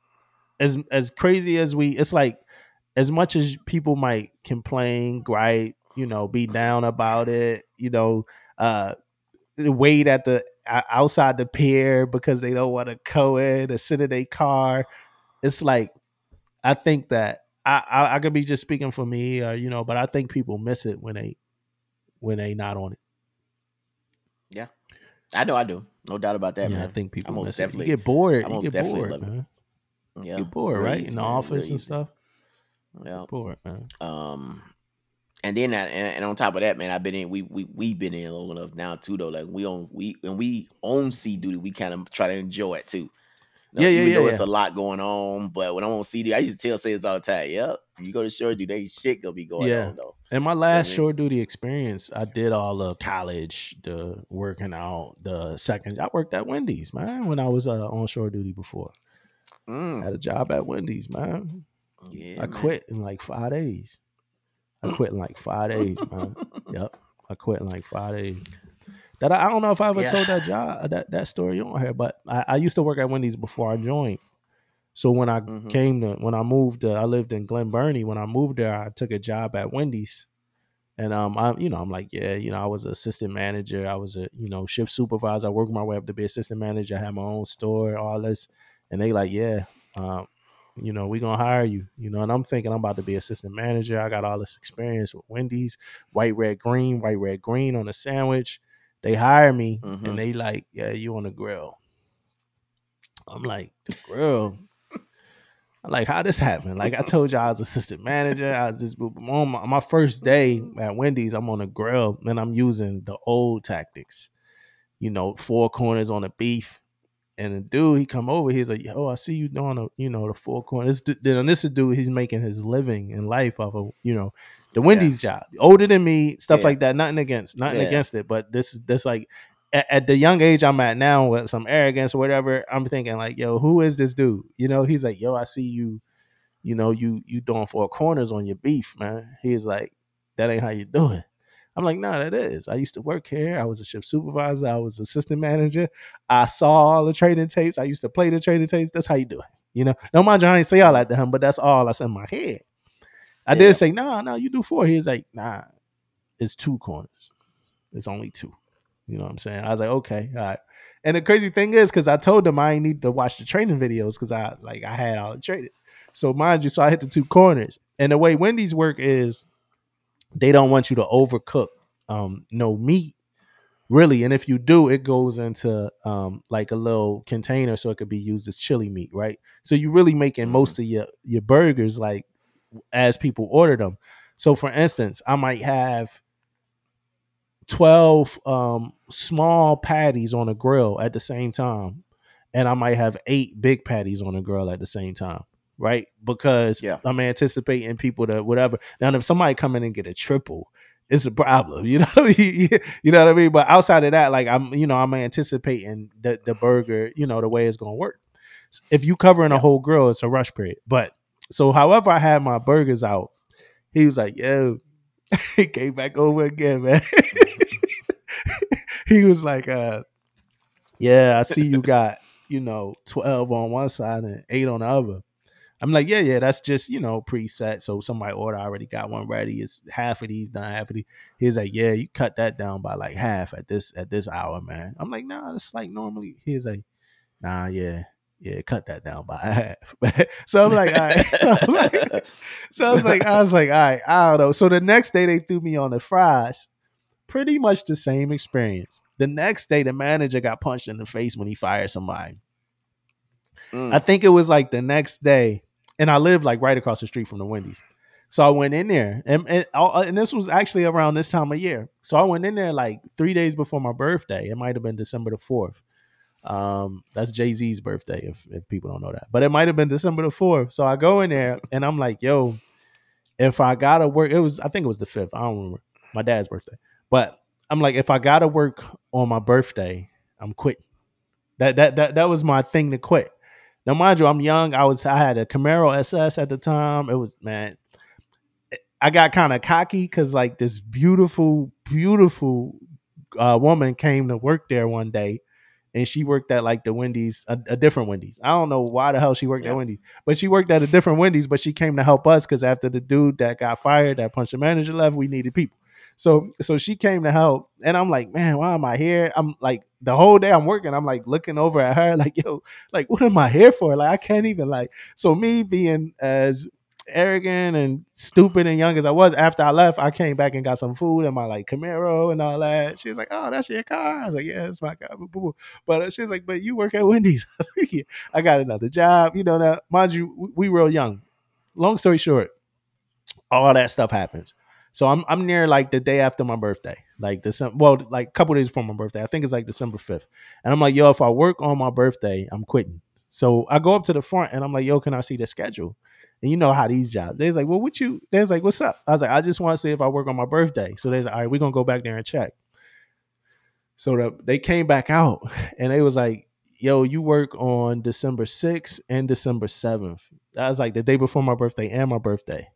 as as crazy as we it's like as much as people might complain, gripe, you know, be down about it, you know, uh wait at the outside the pier because they don't want to co in or sit in their car. It's like I think that I, I I could be just speaking for me or you know, but I think people miss it when they when they not on it. Yeah. I know I do. No doubt about that, yeah, man. I think people most miss it. You definitely- get bored. I You get definitely bored, love it. man. Yeah. You get bored, right? easy, In the man, office and stuff. Yeah. Bored, man. Um, and then that, and, and on top of that, man, I've been in. We we we've been in long enough now too, though. Like we own we when we own sea duty, we kind of try to enjoy it too. Now, Yeah, yeah, even yeah, though it's a lot going on, but when I'm on CD, I used to tell sailors all the time, "Yep, you go to shore duty, ain't shit gonna be going Yeah. on though." In my I last mean? short duty experience, I did all the college, the working out, the second. I worked at Wendy's, man, when I was uh, on short duty before. Mm, had a job at Wendy's, man. Yeah, I man. quit in like five days. I quit in like five days, man. Yep, I quit in like five days. That I, I don't know if I ever Yeah. told that job that that story on here, but I, I used to work at Wendy's before I joined. So when I Mhm. came to when I moved, uh, I lived in Glen Burnie. When I moved there, I took a job at Wendy's, and um, I you know I'm like yeah, you know I was assistant manager, I was a you know shift supervisor. I worked my way up to be assistant manager. I had my own store, all this, and they like yeah, um, you know we gonna hire you, you know. And I'm thinking I'm about to be assistant manager. I got all this experience with Wendy's, white red green, white red green on a sandwich. They hire me, Mhm. and they like yeah, you on the grill. I'm like the grill. I'm like, how this happened? Like I told you, I was assistant manager. I was just on my, my first day at Wendy's. I'm on a grill and I'm using the old tactics. You know, four corners on the beef. And the dude, he come over. He's like, "Yo, I see you doing a, you know, the four corners." This, then this dude, he's making his living and life off of, you know, the Wendy's job. Older than me, stuff Yeah. like that. Nothing against, nothing Yeah. against it. But this is this like at, at the young age I'm at now with some arrogance or whatever. I'm thinking like, "Yo, who is this dude?" You know, he's like, "Yo, I see you." you know, you you doing four corners on your beef, man. He's like, that ain't how you do it. I'm like, no, that is. I used to work here. I was a shift supervisor. I was assistant manager. I saw all the trading tapes. I used to play the trading tapes. That's how you do it. You know, no mind you, I ain't say all that to him, but that's all that's in my head. I Yeah. did say, no, nah, no, you do four. He's like, nah, it's two corners. It's only two. You know what I'm saying? I was like, okay, all right. And the crazy thing is, because I told them I ain't need to watch the training videos because I like I had all the training. So mind you, so I hit the two corners. And the way Wendy's work is they don't want you to overcook um no meat really. And if you do it goes into um like a little container so it could be used as chili meat right? So you're really making Mhm. most of your your burgers like as people order them. So for instance i might have 12 um small patties on a grill at the same time and i might have eight big patties on a grill at the same time right? Because Yeah. i'm anticipating people to whatever. Now if somebody come in and get a triple it's a problem you know what I mean? you know what i mean? But outside of that like i'm you know i'm anticipating the, the burger you know the way it's going to work if you covering a whole grill it's a rush period. But so however i had my burgers out he was like yo he came back over again man. He was like uh yeah i see you got you know 12 on one side and 8 on the other i'm like yeah yeah that's just you know preset so somebody order already got one ready it's half of these done half of these he's like yeah you cut that down by like half at this at this hour man i'm like nah it's like normally he's like nah yeah yeah cut that down by half so i'm like all right so i'm like so I was like, I was like, all right, I don't know. So the next day they threw me on the fries. Pretty much the same experience. The next day, the manager got punched in the face when he fired somebody. Mm. I think it was like the next day, and I lived like right across the street from the Wendy's. So I went in there, and and, and this was actually around this time of year. So I went in there like three days before my birthday. It might have been December the fourth. Um, that's Jay Z's birthday, if if people don't know that. But it might have been December the fourth. So I go in there, and I'm like, yo, if I gotta work, it was I think it was the fifth. I don't remember my dad's birthday, but I'm like, if I gotta work on my birthday, I'm quitting. That that that that was my thing to quit. Now, mind you, I'm young. I was I had a Camaro SS at the time. It was man, I got kind of cocky because like this beautiful, beautiful uh, woman came to work there one day, and she worked at like the Wendy's, a, a different Wendy's. I don't know why the hell she worked Yeah. at Wendy's, but she worked at a different Wendy's. But she came to help us because after the dude that got fired, that punched the manager left, we needed people. So so she came to help, and I'm like, man, why am I here? I'm like the whole day I'm working, I'm like looking over at her, like, yo, like what am I here for? Like I can't even like. So me being as arrogant and stupid and young as I was, after I left, I came back and got some food and my like Camaro and all that. She was like, "Oh, that's your car." I was like, "Yeah, it's my car." But uh, she was like, "But you work at Wendy's." I was like, "Yeah, I got another job. You know that, mind you, we real young. Long story short, all that stuff happens. So I'm I'm near like the day after my birthday, like December. Well, like a couple days before my birthday. I think it's like December fifth. And I'm like, yo, if I work on my birthday, I'm quitting. So I go up to the front and I'm like, yo, can I see the schedule? And you know how these jobs. They's like, well, what you? They's like, what's up? I was like, I just want to see if I work on my birthday. So they's like, all right, we're gonna go back there and check. So the, they came back out and they was like, yo, you work on December 6th and December 7th. That was like the day before my birthday and my birthday.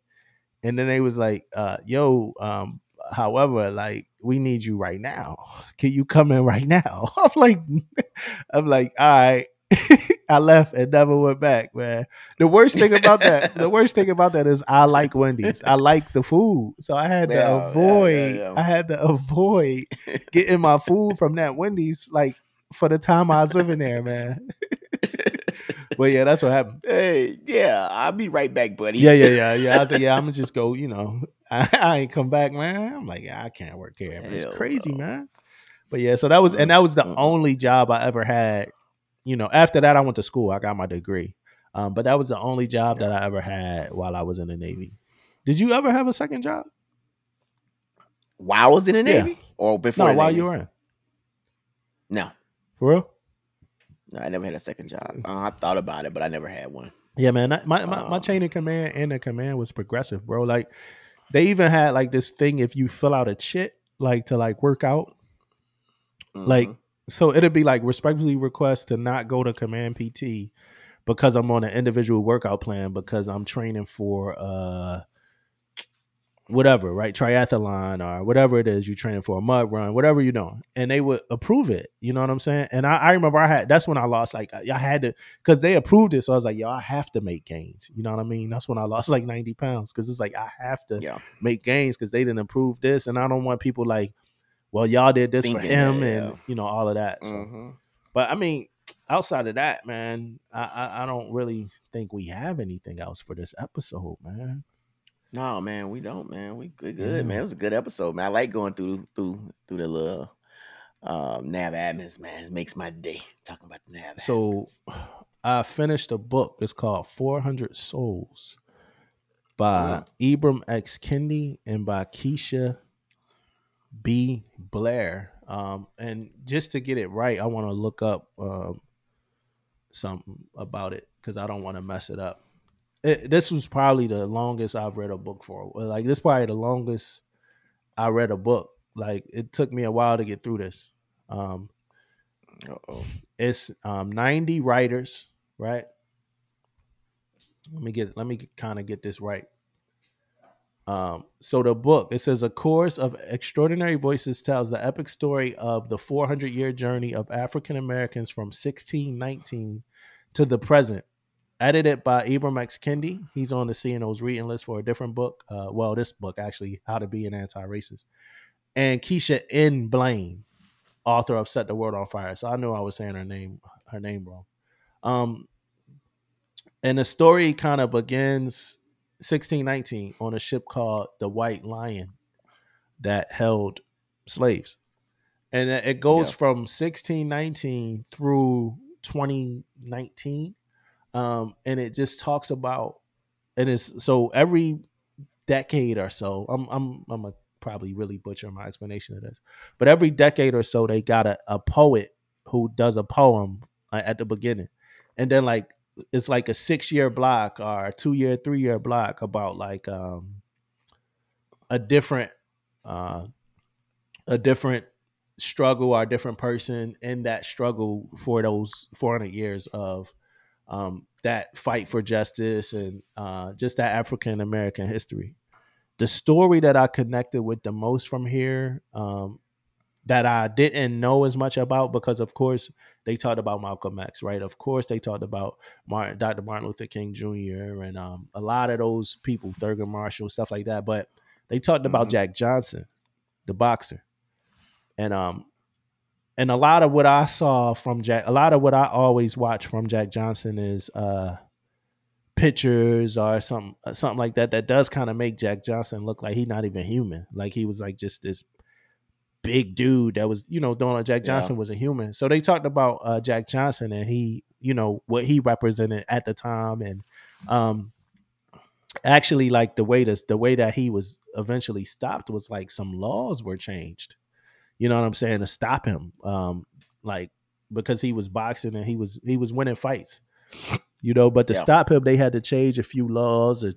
And then they was like, uh, yo, um, however, like we need you right now. Can you come in right now? I'm like, I'm like, all right. I left and never went back, man. The worst thing about that, the worst thing about that is I like Wendy's. I like the food. So I had to Yeah, avoid yeah, yeah. I had to avoid getting my food from that Wendy's like for the time I was living there, man. But yeah, that's what happened. hey, yeah, I'll be right back, buddy. Yeah, yeah, yeah, yeah. I said, yeah, I'm gonna just go. You know, I, I ain't come back, man. I'm like, yeah, I can't work here. Man. It's crazy, no. man. But yeah, so that was, and that was the only job I ever had. You know, after that, I went to school. I got my degree. Um, but that was the only job that I ever had while I was in the Navy. Did you ever have a second job? While I was in the Yeah. Navy or before? No, the while Navy? you were in. No, For real? No, I never had a second job. Uh, I thought about it, but I never had one. Yeah, man. My, my, my Um, chain of command and the command was progressive, bro. Like they even had like this thing if you fill out a chit, like to like work out. Like Mhm. so it'd be like respectfully request to not go to command PT because I'm on an individual workout plan because I'm training for uh whatever, right? Triathlon or whatever it is you're training for, a mud run, whatever you're doing. And they would approve it. You know what I'm saying? And I, I remember I had that's when I lost like I I had to because they approved it. So I was like, yo, I have to make gains. You know what I mean? That's when I lost like 90 pounds because it's like I have to yeah, make gains because they didn't approve this. And I don't want people like, well, y'all did this for him that, and yeah. you know, all of that. So Mhm. but I mean, outside of that, man, I, I I don't really think we have anything else for this episode, man. No, man, we don't, man. We good, good, man. It was a good episode, man. I like going through through through the little um, NAVADMINs, man. It makes my day talking about the nav. So admins. I finished a book. It's called 400 Souls by Mm. Ibram X. Kendi and by Keisha B. Blair. Um, and just to get it right, I want to look up um, something about it because I don't want to mess it up. It, this was probably the longest I've read a book for. Like this, probably the longest I read a book. Like it took me a while to get through this. Um, Uh-oh. it's um 90 writers right let me get let me kind of get this right um so the book it says a chorus of extraordinary voices tells the epic story of the 400 year journey of african americans from 1619 to the present edited by Ibram X. Kendi. He's on the CNO's reading list for a different book. Uh, well, this book actually, How to Be an Anti-Racist, and Keisha N. Blain, author of Set the World on Fire. So I knew I was saying her name her name wrong. Um, and the story kind of begins 1619 on a ship called the White Lion that held slaves, and it goes Yeah. from 1619 through 2019, um, and it just talks about and it's so every decade or so. I'm I'm I'm a probably really butcher my explanation of this, but every decade or so they got a, a poet who does a poem uh, at the beginning, and then like it's like a six year block or two year, three year block about like um a different uh a different struggle or a different person in that struggle for those 400 years of um, that fight for justice and uh, just that African American history. The story that I connected with the most from here, um, that I didn't know as much about, because of course they talked about Malcolm X, right? Of course they talked about Martin, Dr. Martin Luther King Jr. and um, a lot of those people, Thurgood Marshall, stuff like that. But they talked about Mhm. Jack Johnson, the boxer, and um, and a lot of what I saw from Jack, a lot of what I always watch from Jack Johnson is uh pictures or something uh, something like that that does kind of make Jack Johnson look like he's not even human. Like he was like just this big dude that was, you know, doing Jack Yeah. Johnson was a human. So they talked about uh Jack Johnson and he, you know, what he represented at the time and um actually like the way this the way that he was eventually stopped was like some laws were changed you know what i'm saying to stop him um like because he was boxing and he was he was winning fights You know, but to Yeah. stop him, they had to change a few laws. And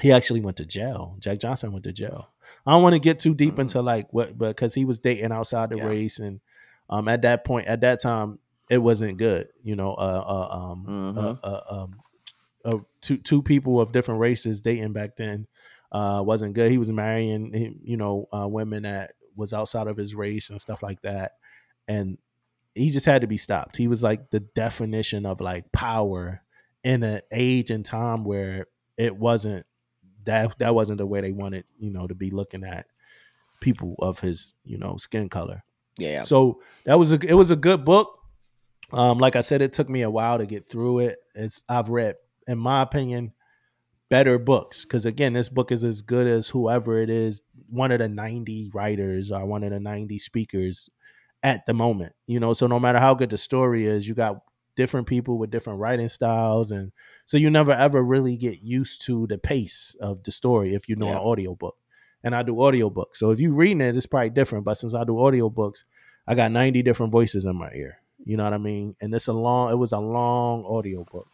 he actually went to jail. Jack Johnson went to jail. I don't want to get too deep Mhm. into like what, because he was dating outside the Yeah. race, and um, at that point, at that time, it wasn't good. You know, uh, uh um, uh, uh, um, uh, two two people of different races dating back then uh, wasn't good. He was marrying, you know, uh, women that was outside of his race and stuff like that, and he just had to be stopped. He was like the definition of like power in an age and time where it wasn't that that wasn't the way they wanted, you know, to be looking at people of his, you know, skin color. Yeah. So that was a it was a good book. Um, like I said, it took me a while to get through it. It's I've read, in my opinion, better books because again, this book is as good as whoever it is, one of the ninety writers or one of the ninety speakers at the moment. You know, so no matter how good the story is, you got different people with different writing styles and so you never ever really get used to the pace of the story if you know Yeah. an audiobook and i do audiobooks so if you reading it it's probably different but since i do audiobooks i got 90 different voices in my ear you know what i mean and it's a long it was a long audiobook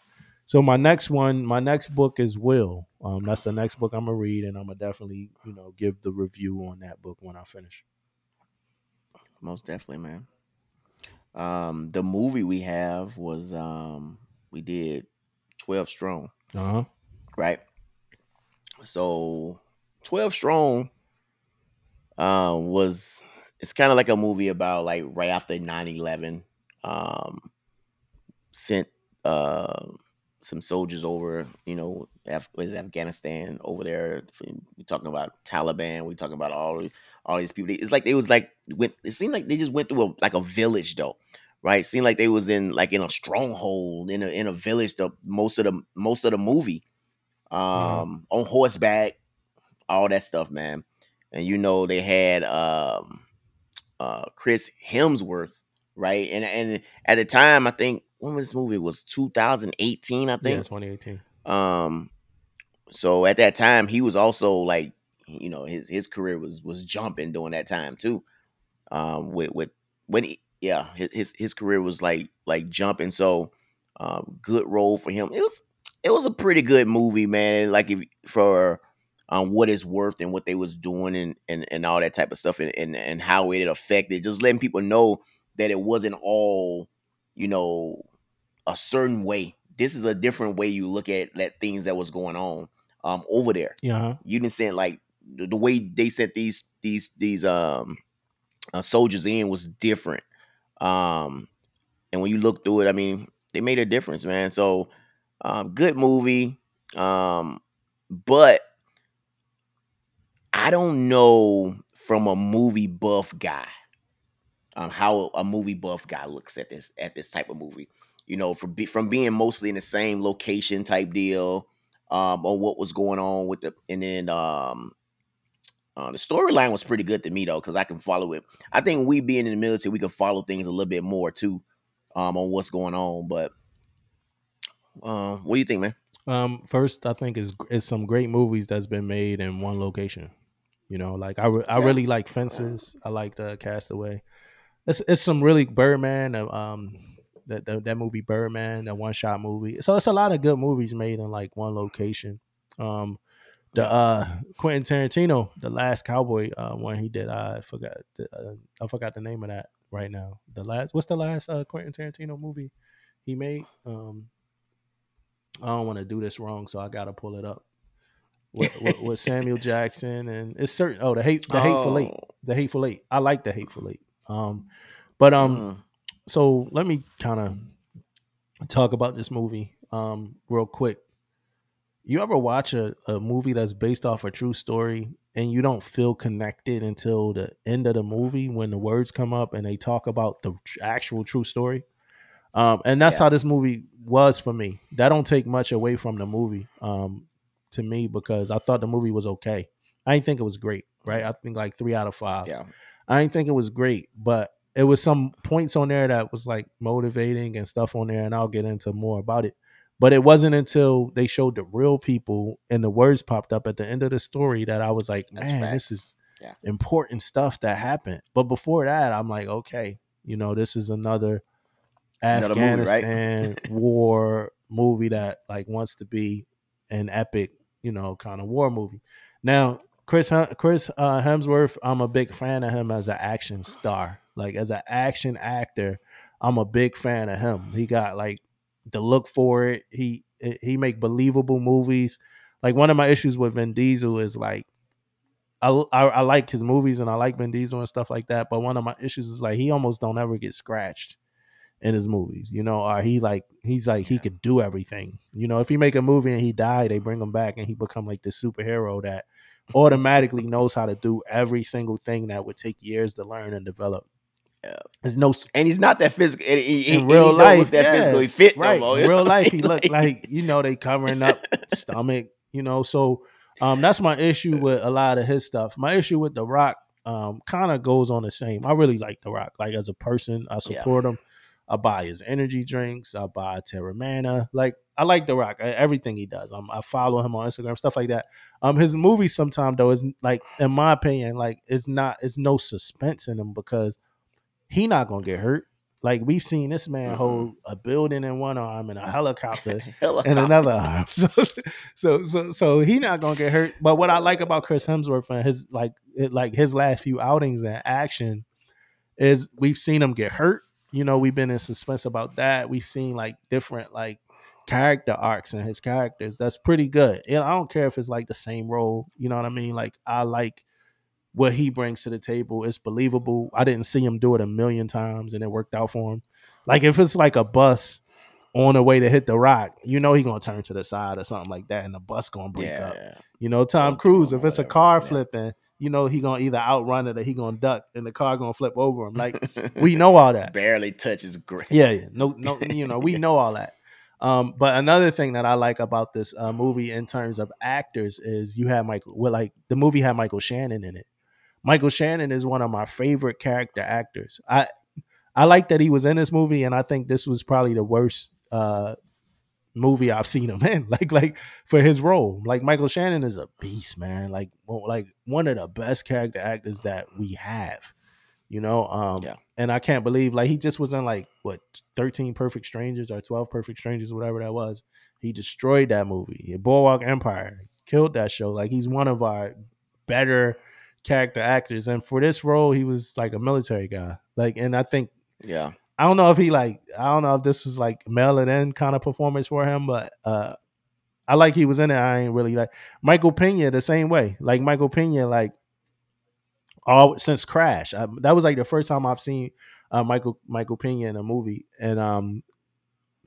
so my next one my next book is will um that's the next book i'm gonna read and i'm gonna definitely you know give the review on that book when i finish Most definitely, man. Um, the movie we have was um we did Twelve Strong, uh-huh right? So Twelve Strong um was it's kind of like a movie about like right after 9-11 um sent uh some soldiers over you know Af- afghanistan over there. We're talking about taliban we're talking about all all these people. It's like they was like went it seemed like they just went through a like a village though right? Seemed like they was in like in a stronghold in a in a village the most of the most of the movie um on horseback all that stuff man. And you know they had um uh chris hemsworth right? And and at the time i think when was this movie? It was 2018 i think. yeah 2018 um so at that time he was also like you know his his career was was jumping during that time too. Um with with when he yeah his his, career was like like jumping. So um good role for him. It was it was a pretty good movie man. Like if for um what it's worth and what they was doing and and, and all that type of stuff and, and and how it affected just letting people know that it wasn't all you know a certain way. This is a different way you look at at things that was going on um over there. Yeah. You didn't say like the, the way they sent these these these um uh, soldiers in was different. Um and when you look through it i mean they made a difference man. So um good movie um but i don't know from a movie buff guy um how a movie buff guy looks at this at this type of movie you know from be, from being mostly in the same location type deal um on what was going on with the and then um uh, the storyline was pretty good to me though because i can follow it i think we being in the military we can follow things a little bit more too um on what's going on but um what do you think man Um, first, I think is is some great movies that's been made in one location. You know, like I, re- I Yeah. really like Fences. I liked uh, Castaway. It's it's some really Birdman. uh, Um, that that, that movie Birdman, that one shot movie. So it's a lot of good movies made in like one location. Um, the uh Quentin Tarantino, the last Cowboy uh one he did. I forgot. The, uh, I forgot the name of that right now. The last. What's the last uh Quentin Tarantino movie he made? Um. I don't want to do this wrong, so I gotta pull it up. With, with, with Samuel Jackson and it's certain. Oh, the hate, the hateful eight the hateful eight. I like the hateful eight. Um, but um, mhm. So let me kind of talk about this movie um real quick. You ever watch a, a movie that's based off a true story and you don't feel connected until the end of the movie when the words come up and they talk about the actual true story? Um, and that's Yeah. how this movie was for me. That don't take much away from the movie um, to me because I thought the movie was okay. I didn't think it was great, right? I think like three out of five. yeah I didn't think it was great, but it was some points on there that was like motivating and stuff on there, and I'll get into more about it. But it wasn't until they showed the real people and the words popped up at the end of the story that I was like, man, this is Yeah. important stuff that happened. But before that, I'm like, okay, you know, this is another Another movie, right? Afghanistan war movie that like wants to be an epic, you know, kind of war movie. Now, Chris Chris uh, Hemsworth, I'm a big fan of him as an action star. Like as an action actor, I'm a big fan of him. He got like the look for it. He eh, he make believable movies. Like one of my issues with Vin Diesel is like I, I, I like his movies and I like Vin Diesel and stuff like that. But one of my issues is like he almost don't ever get scratched in his movies, you know, or he like he's like he could do everything. You know, if he make a movie and he die, they bring him back and he become like this superhero that automatically knows how to do every single thing that would take years to learn and develop. Yeah. There's no and he's not that physical. And he, he- in and real he life that yeah, physically fit right. no more. In real life, he look like you know they covering up stomach, you know. So um, that's my issue with a lot of his stuff. My issue with The Rock um, kind of goes on the same. I really like The Rock, like as a person, I Yeah. support him. I buy his energy drinks. I buy Teremana. Like I like The Rock, I- everything he does. Um, I follow him on Instagram, stuff like that. Um, his movies sometimes though is like, in my opinion, like it's not, it's no suspense in them because he not gonna get hurt. Like we've seen this man Mhm. hold a building in one arm and a helicopter in another arm. So, so, so, so he not gonna get hurt. But what I like about Chris Hemsworth and his like, it, like his last few outings and action is we've seen him get hurt. You know, we've been in suspense about that. We've seen like different like character arcs in his characters. That's pretty good. And I don't care if it's like the same role. You know what I mean? Like I like what he brings to the table. It's believable. I didn't see him do it a million times and it worked out for him. Like if it's like a bus on the way to hit the rock, you know he gonna turn to the side or something like that, and the bus gonna break yeah, up. yeah. You know, Tom Or Cruise, if it's a car yeah. flipping, you know he gonna either outrun it or he gonna duck, and the car gonna flip over him. Like we know all that. barely touches great. Yeah, yeah. No, no, you know, we know all that. Um, but another thing that I like about this uh, movie in terms of actors is you have Michael. Well, like the movie had Michael Shannon in it. Michael Shannon is one of my favorite character actors. I I like that he was in this movie, and I think this was probably the worst uh, movie I've seen him in. Like like for his role, like Michael Shannon is a beast, man. Like like one of the best character actors that we have. You know, um, Yeah. and I can't believe like he just was in like what 13 Perfect Strangers or 12 Perfect Strangers, whatever that was. He destroyed that movie. Boardwalk Empire killed that show. Like he's one of our better character actors. And for this role, he was like a military guy. Like, and I think Yeah, I don't know if he like I don't know if this was like mail it in kind of performance for him, but uh I like he was in it. I ain't really like Michael Pena the same way. Like Michael Pena, like all since Crash. I, that was like the first time I've seen uh, Michael Michael Pena in a movie, and um,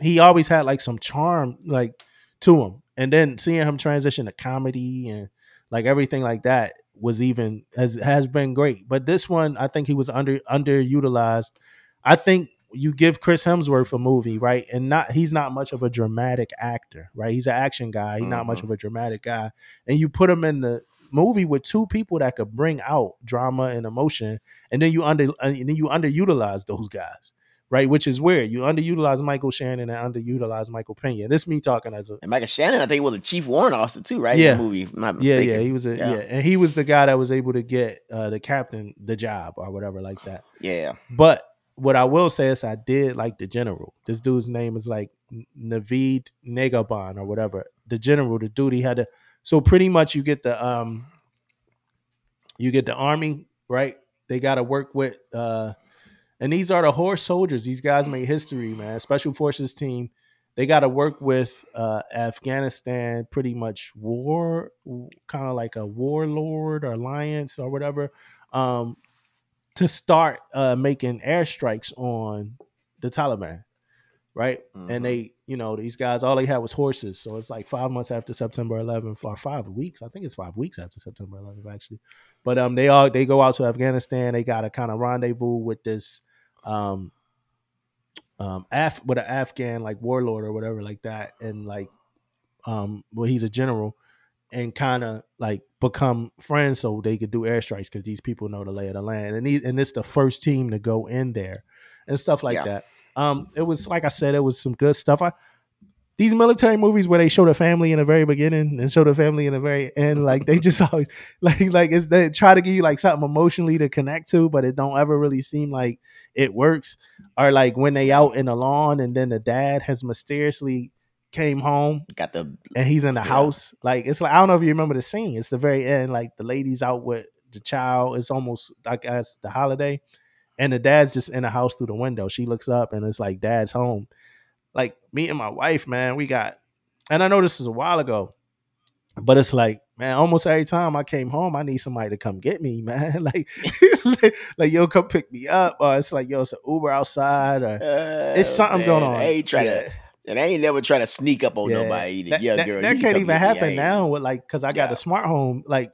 he always had like some charm like to him. And then seeing him transition to comedy and like everything like that was even has has been great. But this one, I think he was under underutilized. I think you give Chris Hemsworth a movie, right? And not he's not much of a dramatic actor, right? He's an action guy. He's not much mm-hmm. of a dramatic guy. And you put him in the movie with two people that could bring out drama and emotion, and then you under and then you underutilize those guys, right? Which is weird. You underutilize Michael Shannon and underutilize Michael Pena. This me talking as a and Michael Shannon, I think was a chief warrant officer too, right? Yeah. in the movie. not yeah, mistaken. yeah, he was a yeah. Yeah. and he was the guy that was able to get uh, the captain the job or whatever like that. yeah. But what I will say is I did like the general. This dude's name is like Navid Negahban or whatever. The general, the dude he had to so pretty much you get the um you get the army, right? They gotta work with uh and these are the horse soldiers. These guys made history, man. Special forces team. They got to work with uh, Afghanistan, pretty much war, kind of like a warlord or alliance or whatever, um, to start uh, making airstrikes on the Taliban, right? Mhm. And they, you know, these guys, all they had was horses. So it's like five months after September 11th, or five weeks. I think it's five weeks after September 11th, actually. But um, they all they go out to Afghanistan. They got to kind of rendezvous with this um um Af with an Afghan like warlord or whatever like that, and like um well he's a general and kind of like become friends so they could do airstrikes because these people know the lay of the land and he, and it's the first team to go in there and stuff like Yeah. that. Um, it was like I said, it was some good stuff. I these military movies where they show the family in the very beginning and show the family in the very end, like they just always like like it's they try to give you like something emotionally to connect to, but it don't ever really seem like it works. Or like when they out in the lawn and then the dad has mysteriously came home Got the and he's in the Yeah. house. Like it's like I don't know if you remember the scene. It's the very end. Like the lady's out with the child. It's almost like as the holiday, and the dad's just in the house through the window. She looks up and it's like dad's home. Like me and my wife, man, we got. And I know this is a while ago, but it's like man, almost every time I came home, I need somebody to come get me, man. like, like, like, yo, come pick me up, or it's like yo, it's an Uber outside, or it's Uh, something going on. I ain't trying Yeah. to, and I ain't never trying to sneak up on Yeah. nobody. Either. That, yeah, that- girl, that can't even get me. I happen now with like because I got Yeah. a smart home. Like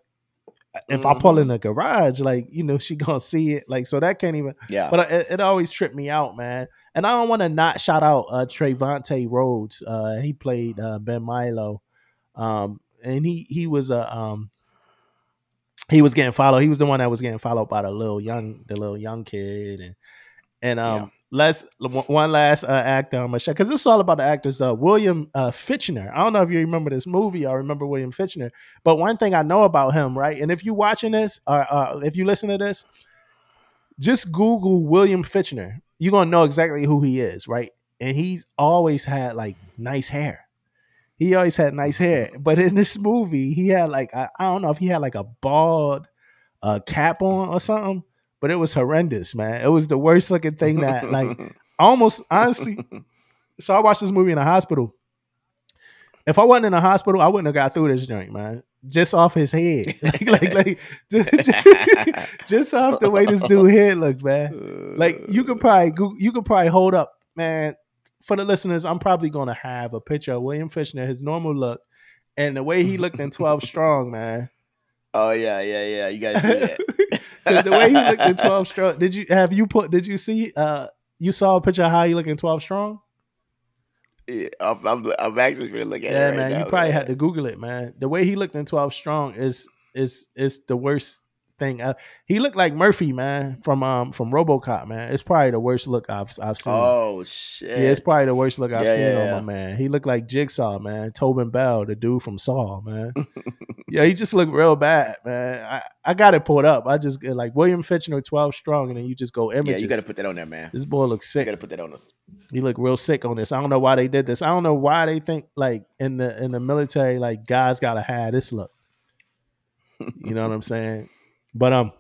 if I pull in the garage, like you know she gonna see it. Like so that can't even. Yeah, But it, it always tripped me out, man. And I don't want to not shout out uh, Trevante Rhodes. Uh, he played uh, Ben Milo, um, and he he was a um, he was getting followed. He was the one that was getting followed by the little young the little young kid and and um. Let's one last uh, actor on my show because this is all about the actors. Uh, William uh, Fichtner. I don't know if you remember this movie I remember William Fichtner, but one thing I know about him, right? And if you're watching this or uh, if you listen to this, just Google William Fichtner. You're gonna know exactly who he is, right? And he's always had like nice hair. He always had nice hair, but in this movie, he had like I, I don't know if he had like a bald uh, cap on or something, but it was horrendous, man. It was the worst looking thing that like almost honestly. So I watched this movie in a hospital. If I wasn't in a hospital, I wouldn't have got through this joint, man. Just off his head, like like like just, just off the way this dude head looked, man. Like you could probably Goo- you could probably hold up, man. For the listeners, I'm probably gonna have a picture of William Fishner, his normal look, and the way he looked in 12 Strong, man. Oh yeah, yeah, yeah. You gotta do that. the way he looked in 12 Strong. Did you have you put? Did you see? Uh, you saw a picture of how he looked in 12 Strong? Yeah, I'm, I'm, I'm actually gonna look at Yeah, it right man. now, you probably man. had to Google it, man. The way he looked in 12 Strong is is is the worst thing. Uh, he looked like Murphy, man, from um from RoboCop, man. It's probably the worst look I've I've seen. Oh shit! Yeah, it's probably the worst look I've Yeah, seen yeah, on my man. He looked like Jigsaw, man. Tobin Bell, the dude from Saw, man. yeah, he just looked real bad, man. I, I got it pulled up. I just like William Fichtner, 12 strong, and then you just go yeah, you gotta put that on there, man. this boy looks sick. You sick. gotta put that on us. He looked real sick on this. I don't know why they did this. I don't know why they think like in the in the military, like guys gotta have this look. You know what I'm saying? But um,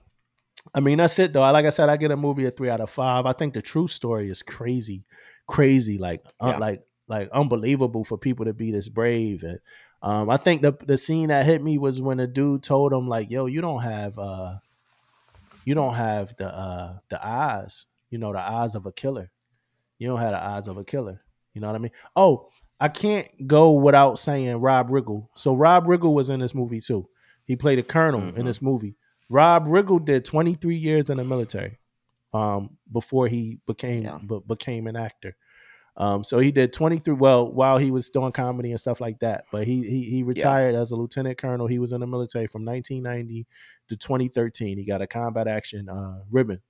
I mean that's it though. Like I said, I get a movie a three out of five. I think the true story is crazy, crazy, like uh, Yeah. like like unbelievable for people to be this brave. And um, I think the the scene that hit me was when a dude told him like, "Yo, you don't have uh, you don't have the uh the eyes, you know, the eyes of a killer. You don't have the eyes of a killer. You know what I mean? Oh, I can't go without saying Rob Riggle. So Rob Riggle was in this movie too. He played a colonel in Mhm. this movie. Rob Riggle did 23 years in the military um, before he became Yeah. be- became an actor. Um, so he did 23 well while he was doing comedy and stuff like that. But he he, he retired as a lieutenant colonel. He was in the military from 1990 to 2013. He got a combat action uh, ribbon.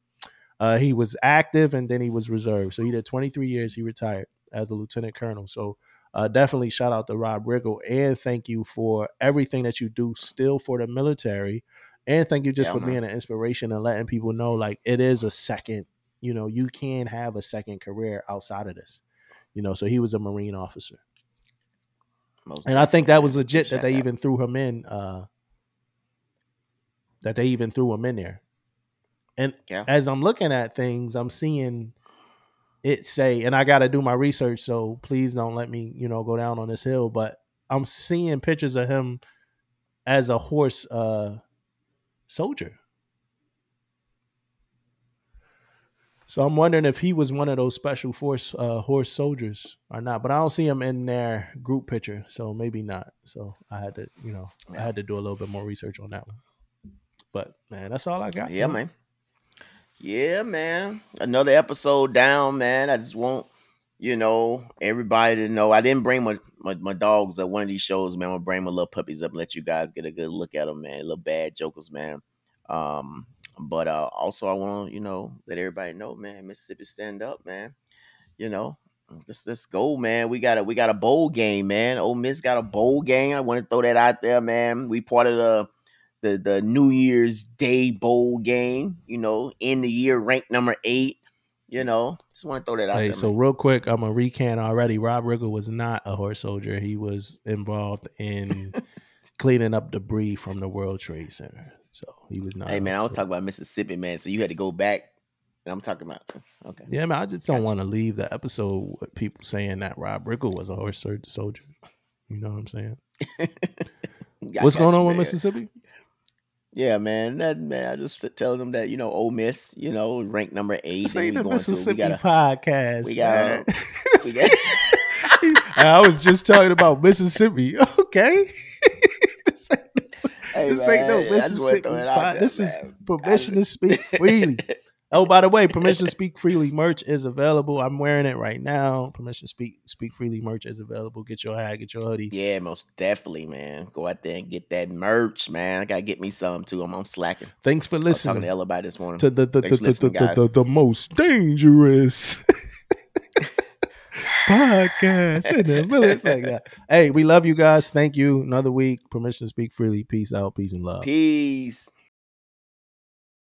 Uh, he was active and then he was reserved. So he did 23 years. He retired as a lieutenant colonel. So uh, definitely shout out to Rob Riggle and thank you for everything that you do still for the military. And thank you just Yeah, for man. being an inspiration and letting people know like it is a second, you know, you can have a second career outside of this. You know, so he was a Marine officer. Most And I think that was legit that they out. even threw him in uh that they even threw him in there. And Yeah. as I'm looking at things, I'm seeing it say, and I got to do my research, so please don't let me, you know, go down on this hill. But I'm seeing pictures of him as a horse uh, soldier. So I'm wondering if he was one of those special force uh, horse soldiers or not. But I don't see him in their group picture, so maybe not. So I had to, you know, I had to do a little bit more research on that one. But man, that's all I got. Yeah, man. Yeah, man. Another episode down, man. I just want, you know, everybody to know. I didn't bring my, my, my dogs at one of these shows, man. I'm gonna bring my little puppies up and let you guys get a good look at them, man. Little bad jokers, man. Um, but uh also I want to, you know, let everybody know, man, Mississippi stand up, man. You know, let's let's go, man. We got a we got a bowl game, man. Ole Miss got a bowl game. I want to throw that out there, man. We part of the the the New Year's Day bowl game, you know, in the year ranked number eight. You know, just want to throw that out Hey, there. so man. real quick, I'm a recant already. Rob Riggle was not a horse soldier. He was involved in cleaning up debris from the World Trade Center. So he was not. hey man, I was talking about Mississippi, man. So you had to go back, and I'm talking about okay. Yeah, man, I just don't Gotcha. want to leave the episode with people saying that Rob Riggle was a horse soldier. You know what I'm saying? What's going you, on with. Mississippi? Yeah, man. That man, I just tell them that you know, Ole Miss, you know, ranked number eight. This and we the going to we Mississippi gotta podcast. we gotta- we got I was just talking about Mississippi. Okay. this ain't, Hey, this ain't no man, I just wanna Mississippi pod. there, This is permission to speak freely. Oh, by the way, permission to speak freely merch is available. I'm wearing it right now. Permission to speak speak freely merch is available. Get your hat, get your hoodie. Yeah, most definitely, man. Go out there and get that merch, man. I gotta get me some too. I'm, I'm slacking. Thanks for was talking listening to Ella about this morning. to the the, the, the, the, most dangerous podcast in the. Hey, we love you guys. Thank you. Another week. Permission to speak freely. Peace out. Peace and love. Peace.